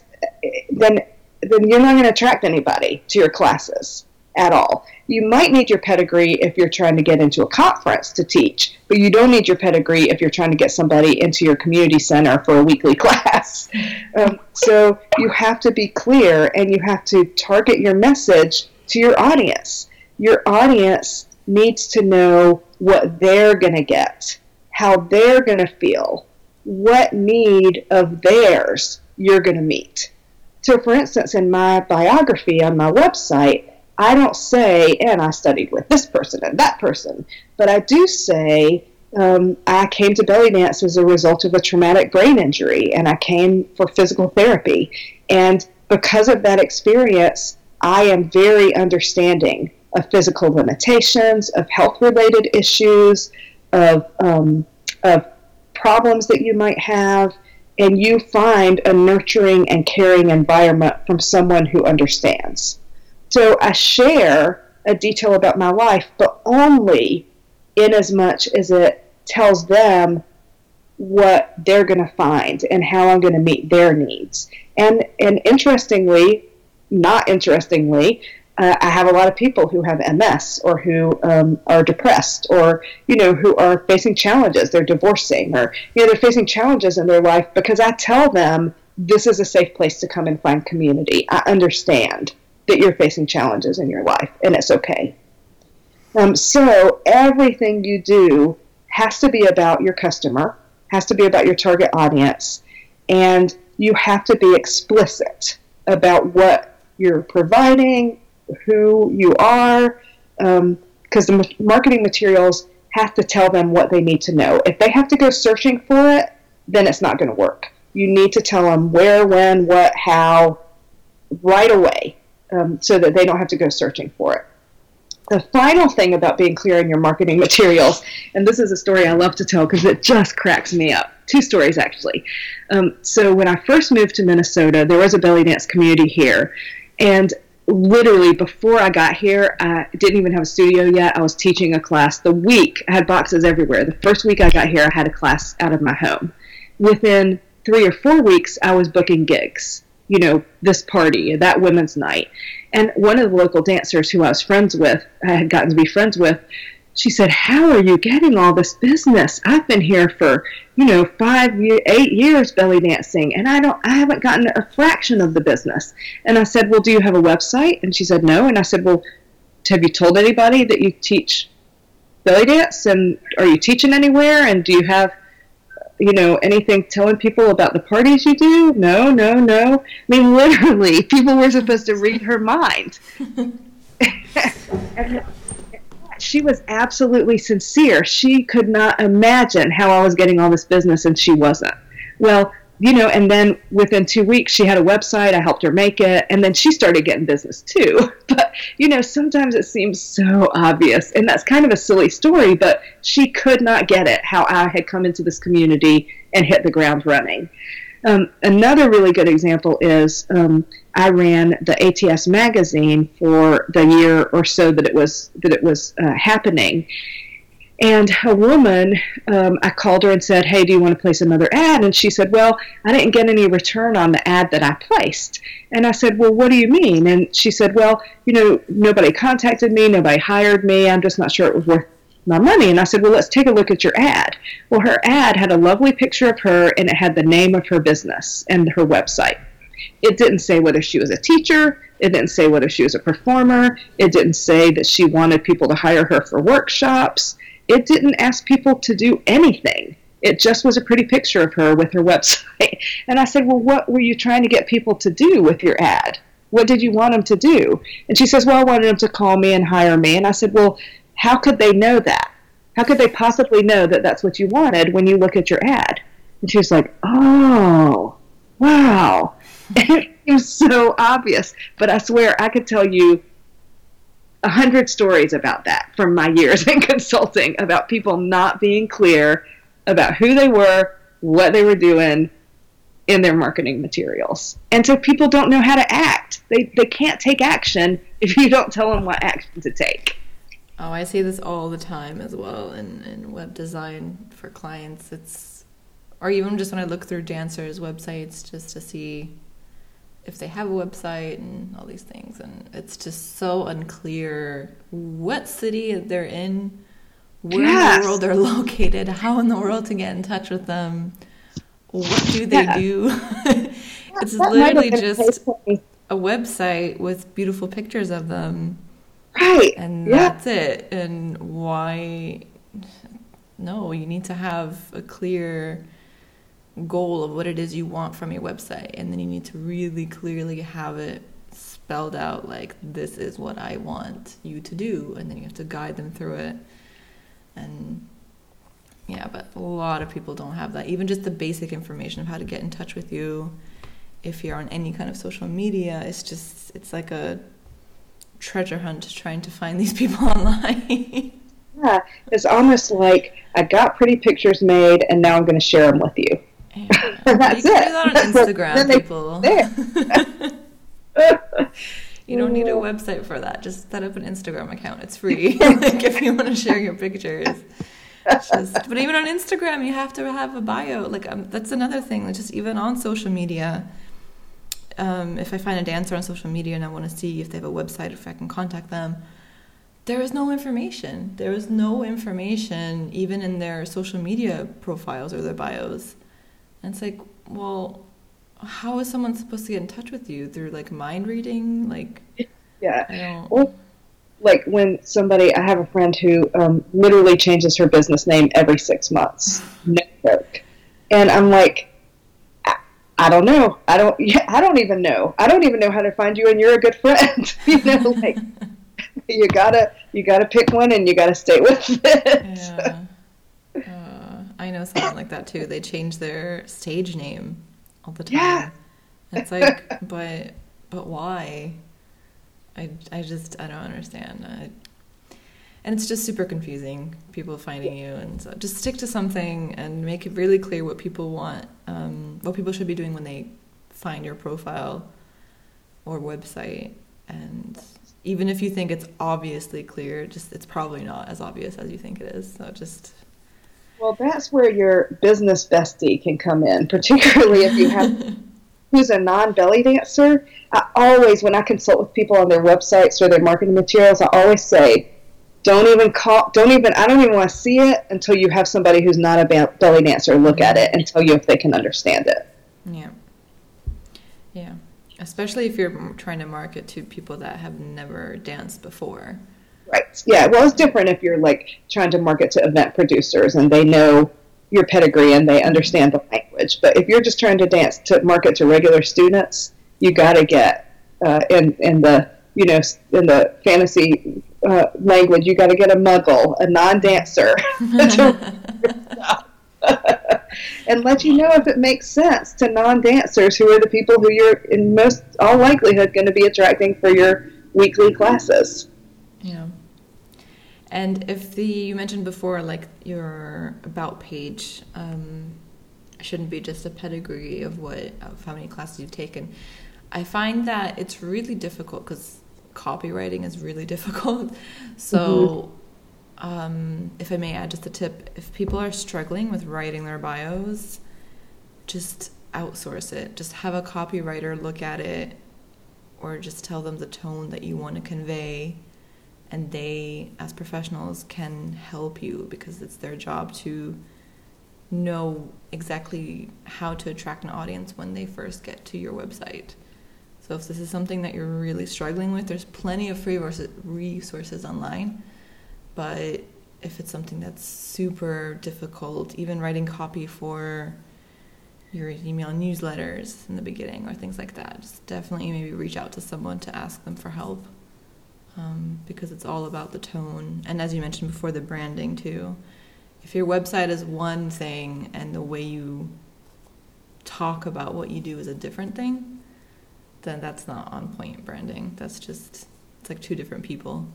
then then you're not going to attract anybody to your classes at all. You might need your pedigree if you're trying to get into a conference to teach, but you don't need your pedigree if you're trying to get somebody into your community center for a weekly class. Um, so you have to be clear and you have to target your message to your audience. Your audience needs to know what they're going to get, how they're going to feel, what need of theirs you're going to meet. So, for instance, in my biography on my website, I don't say, and I studied with this person and that person, but I do say, um, I came to belly dance as a result of a traumatic brain injury, and I came for physical therapy. And because of that experience, I am very understanding of physical limitations, of health related issues, of, um, of problems that you might have, and you find a nurturing and caring environment from someone who understands. So I share a detail about my life, but only in as much as it tells them what they're going to find and how I'm going to meet their needs. And and interestingly, not interestingly, uh, I have a lot of people who have MS or who um, are depressed or you know who are facing challenges. They're divorcing or you know they're facing challenges in their life because I tell them this is a safe place to come and find community. I understand that you're facing challenges in your life and it's okay. Um, so everything you do has to be about your customer, has to be about your target audience, and you have to be explicit about what you're providing who you are, because um, the marketing materials have to tell them what they need to know. If they have to go searching for it, then it's not going to work. You need to tell them where, when, what, how, right away, um, so that they don't have to go searching for it. The final thing about being clear in your marketing materials, and this is a story I love to tell because it just cracks me up. Two stories actually. Um, so when I first moved to Minnesota, there was a belly dance community here, and literally before I got here, I didn't even have a studio yet. I was teaching a class. The week, I had boxes everywhere. The first week I got here, I had a class out of my home. Within three or four weeks, I was booking gigs. You know, this party, that women's night. And one of the local dancers who I was friends with, I had gotten to be friends with, she said, How are you getting all this business? I've been here for, you know, five, eight years belly dancing, and I don't, I haven't gotten a fraction of the business. And I said, Well, do you have a website? And she said, No. And I said, Well, have you told anybody that you teach belly dance? And are you teaching anywhere? And do you have, you know, anything telling people about the parties you do? No, no, no. I mean, literally, people were supposed to read her mind. and, she was absolutely sincere. She could not imagine how I was getting all this business and she wasn't. Well, you know, and then within two weeks, she had a website. I helped her make it, and then she started getting business too. But, you know, sometimes it seems so obvious, and that's kind of a silly story, but she could not get it how I had come into this community and hit the ground running. Um, another really good example is um, I ran the ATS magazine for the year or so that it was that it was uh, happening. And a woman, um, I called her and said, "Hey, do you want to place another ad?" And she said, "Well, I didn't get any return on the ad that I placed." And I said, "Well, what do you mean?" And she said, "Well, you know, nobody contacted me, nobody hired me. I'm just not sure it was worth my money. And I said, Well, let's take a look at your ad. Well, her ad had a lovely picture of her and it had the name of her business and her website. It didn't say whether she was a teacher, it didn't say whether she was a performer, it didn't say that she wanted people to hire her for workshops, it didn't ask people to do anything. It just was a pretty picture of her with her website. And I said, Well, what were you trying to get people to do with your ad? What did you want them to do? And she says, Well, I wanted them to call me and hire me. And I said, Well, how could they know that? How could they possibly know that that's what you wanted when you look at your ad? And she was like, oh, wow. it was so obvious. But I swear I could tell you a hundred stories about that from my years in consulting about people not being clear about who they were, what they were doing in their marketing materials. And so people don't know how to act. They, they can't take action if you don't tell them what action to take. Oh, I see this all the time as well in, in web design for clients. It's or even just when I look through dancers' websites just to see if they have a website and all these things and it's just so unclear what city they're in, where yes. in the world they're located, how in the world to get in touch with them, what do they yeah. do? it's literally just a website with beautiful pictures of them Right. And yeah. that's it. And why? No, you need to have a clear goal of what it is you want from your website. And then you need to really clearly have it spelled out like this is what I want you to do. And then you have to guide them through it. And yeah but a lot of people don't have that. Even just the basic information of how to get in touch with you. If you're on any kind of social media it's just it's like a treasure hunt trying to find these people online. Yeah it's almost like I got pretty pictures made and now I'm going to share them with you yeah. That's you can it. do that on Instagram, people. you don't need a website for that. Just set up an Instagram account. It's free. like if you want to share your pictures. Just, but even on Instagram, you have to have a bio. Like um, that's another thing. Like just even on social media, um, if I find a dancer on social media and I want to see if they have a website, if I can contact them, there is no information. There is no information even in their social media profiles or their bios. And it's like, well, how is someone supposed to get in touch with you through like mind reading? Like, yeah, well, like when somebody, I have a friend who um, literally changes her business name every six months. No joke. And I'm like, I, I don't know. I don't. Yeah, I don't even know. I don't even know how to find you, and you're a good friend. you know, like you gotta you gotta pick one, and you gotta stay with it. Yeah. I know someone like that too. They change their stage name all the time. Yeah. It's like, but but why? I I just I don't understand. I, and it's just super confusing. People finding you, and so just stick to something and make it really clear what people want, um, what people should be doing when they find your profile or website. And even if you think it's obviously clear, just it's probably not as obvious as you think it is. So just well, that's where your business bestie can come in, particularly if you have who's a non-belly dancer. I always, when I consult with people on their websites or their marketing materials, I always say, don't even call, don't even, I don't even want to see it until you have somebody who's not a belly dancer look at it and tell you if they can understand it. Yeah. Yeah. Especially if you're trying to market to people that have never danced before. Right. Yeah. Well, it's different if you're like trying to market to event producers and they know your pedigree and they understand the language. But if you're just trying to dance to market to regular students, you got to get uh, in in the you know in the fantasy uh, language, you got to get a muggle, a non-dancer, and let you know if it makes sense to non-dancers who are the people who you're in most all likelihood going to be attracting for your weekly classes. Yeah. And if the you mentioned before, like your about page um, shouldn't be just a pedigree of what of how many classes you've taken. I find that it's really difficult because copywriting is really difficult. So, mm-hmm. um, if I may add just a tip, if people are struggling with writing their bios, just outsource it. Just have a copywriter look at it, or just tell them the tone that you want to convey and they as professionals can help you because it's their job to know exactly how to attract an audience when they first get to your website. So if this is something that you're really struggling with, there's plenty of free resources online. But if it's something that's super difficult, even writing copy for your email newsletters in the beginning or things like that, just definitely maybe reach out to someone to ask them for help um, because it's all about the tone. And as you mentioned before, the branding too. If your website is one thing and the way you talk about what you do is a different thing, then that's not on point branding. That's just, it's like two different people.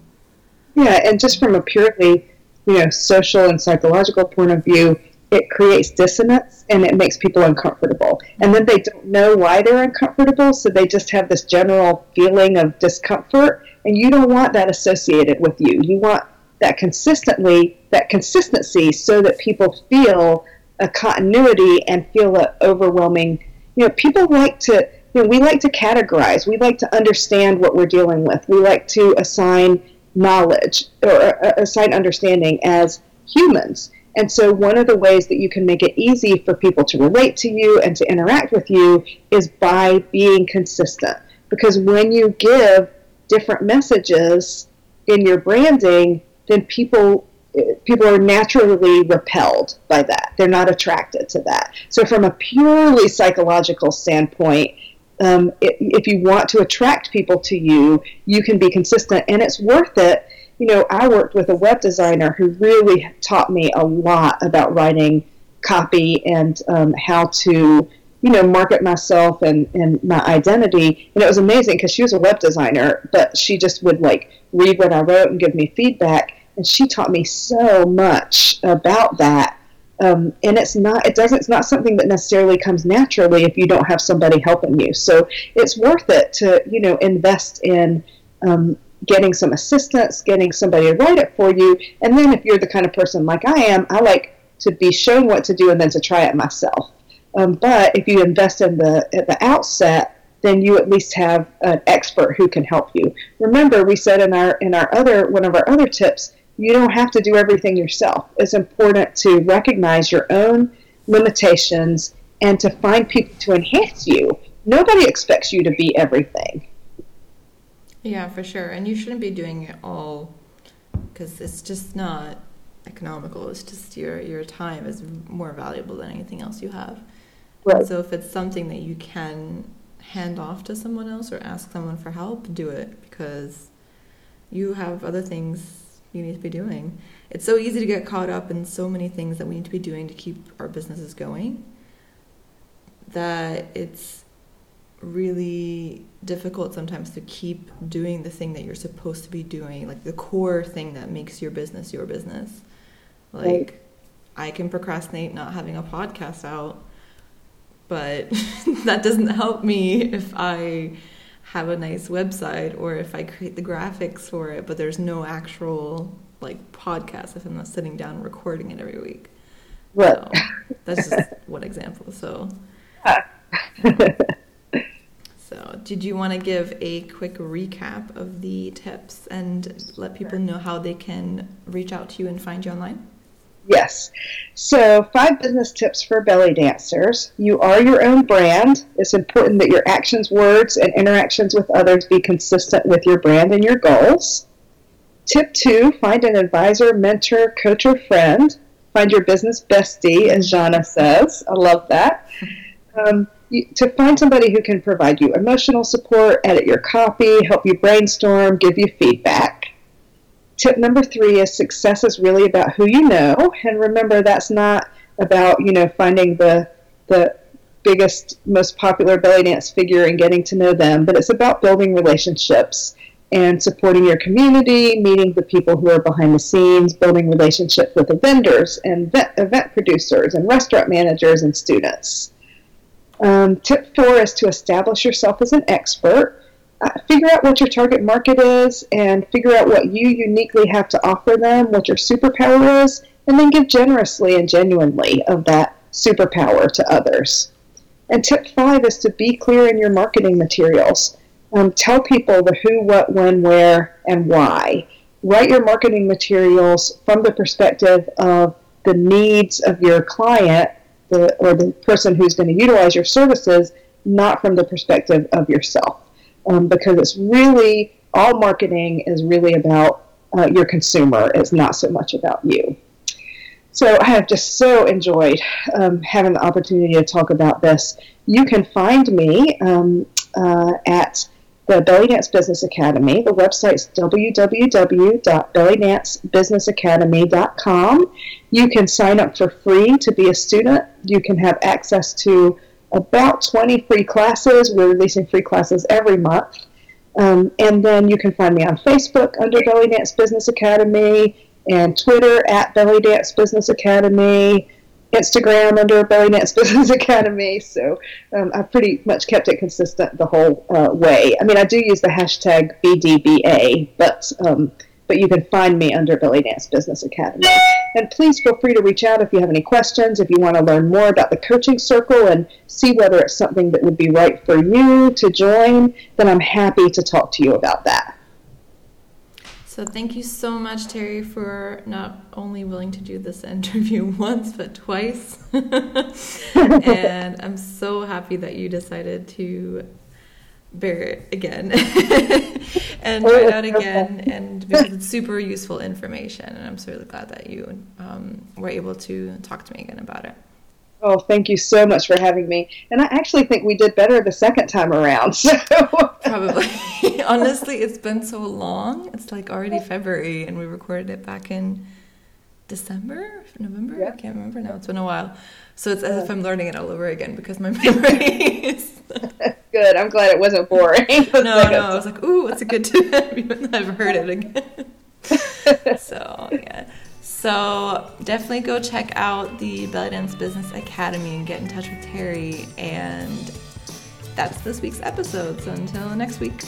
Yeah, and just from a purely, you know, social and psychological point of view, it creates dissonance and it makes people uncomfortable. And then they don't know why they're uncomfortable, so they just have this general feeling of discomfort and you don't want that associated with you. You want that consistently, that consistency, so that people feel a continuity and feel an overwhelming. You know, people like to. You know, we like to categorize. We like to understand what we're dealing with. We like to assign knowledge or uh, assign understanding as humans. And so, one of the ways that you can make it easy for people to relate to you and to interact with you is by being consistent. Because when you give different messages in your branding, then people people are naturally repelled by that. They're not attracted to that. So, from a purely psychological standpoint, um, if you want to attract people to you, you can be consistent, and it's worth it. You know, I worked with a web designer who really taught me a lot about writing copy and um, how to, you know, market myself and, and my identity. And it was amazing because she was a web designer, but she just would like read what I wrote and give me feedback. And she taught me so much about that um, and it's not it doesn't it's not something that necessarily comes naturally if you don't have somebody helping you so it's worth it to you know invest in um, getting some assistance getting somebody to write it for you and then if you're the kind of person like i am i like to be shown what to do and then to try it myself um, but if you invest in the at the outset then you at least have an expert who can help you remember we said in our in our other one of our other tips you don't have to do everything yourself. It's important to recognize your own limitations and to find people to enhance you. Nobody expects you to be everything. Yeah, for sure. And you shouldn't be doing it all because it's just not economical. It's just your your time is more valuable than anything else you have. Right. So if it's something that you can hand off to someone else or ask someone for help, do it because you have other things you need to be doing. It's so easy to get caught up in so many things that we need to be doing to keep our businesses going that it's really difficult sometimes to keep doing the thing that you're supposed to be doing, like the core thing that makes your business your business. Like, right. I can procrastinate not having a podcast out, but that doesn't help me if I have a nice website or if I create the graphics for it, but there's no actual like podcast if I'm not sitting down recording it every week. Right. So, that's just one example. So. so, did you want to give a quick recap of the tips and let people know how they can reach out to you and find you online? Yes. So, five business tips for belly dancers. You are your own brand. It's important that your actions, words, and interactions with others be consistent with your brand and your goals. Tip two find an advisor, mentor, coach, or friend. Find your business bestie, as Jana says. I love that. Um, to find somebody who can provide you emotional support, edit your copy, help you brainstorm, give you feedback. Tip number three is success is really about who you know, and remember that's not about you know finding the the biggest, most popular belly dance figure and getting to know them, but it's about building relationships and supporting your community, meeting the people who are behind the scenes, building relationships with the vendors and event producers and restaurant managers and students. Um, tip four is to establish yourself as an expert uh, figure out what your target market is and figure out what you uniquely have to offer them, what your superpower is, and then give generously and genuinely of that superpower to others. And tip five is to be clear in your marketing materials. Um, tell people the who, what, when, where, and why. Write your marketing materials from the perspective of the needs of your client the, or the person who's going to utilize your services, not from the perspective of yourself um, because it's really all marketing is really about uh, your consumer. It's not so much about you. So I have just so enjoyed um, having the opportunity to talk about this. You can find me um, uh, at the Belly Dance Business Academy. The website's www.bellydancebusinessacademy.com. You can sign up for free to be a student. You can have access to about 20 free classes. We're releasing free classes every month. Um, and then you can find me on Facebook under Belly Dance Business Academy and Twitter at Belly Dance Business Academy, Instagram under Belly Dance Business Academy. So um, I've pretty much kept it consistent the whole uh, way. I mean, I do use the hashtag BDBA, but um, but you can find me under Belly Dance Business Academy. And please feel free to reach out if you have any questions, if you want to learn more about the coaching circle and see whether it's something that would be right for you to join, then I'm happy to talk to you about that. So thank you so much, Terry, for not only willing to do this interview once, but twice. and I'm so happy that you decided to bear it again. And try it out again and because it's super useful information and i'm so really glad that you um, were able to talk to me again about it oh thank you so much for having me and i actually think we did better the second time around so probably honestly it's been so long it's like already february and we recorded it back in december november yeah. i can't remember now it's been a while so it's as if i'm learning it all over again because my memory is good. I'm glad it wasn't boring. no, no, I was like, ooh, it's a good tip, I've heard it again. so yeah. So definitely go check out the Belly Dance Business Academy and get in touch with Terry. And that's this week's episode. So until next week.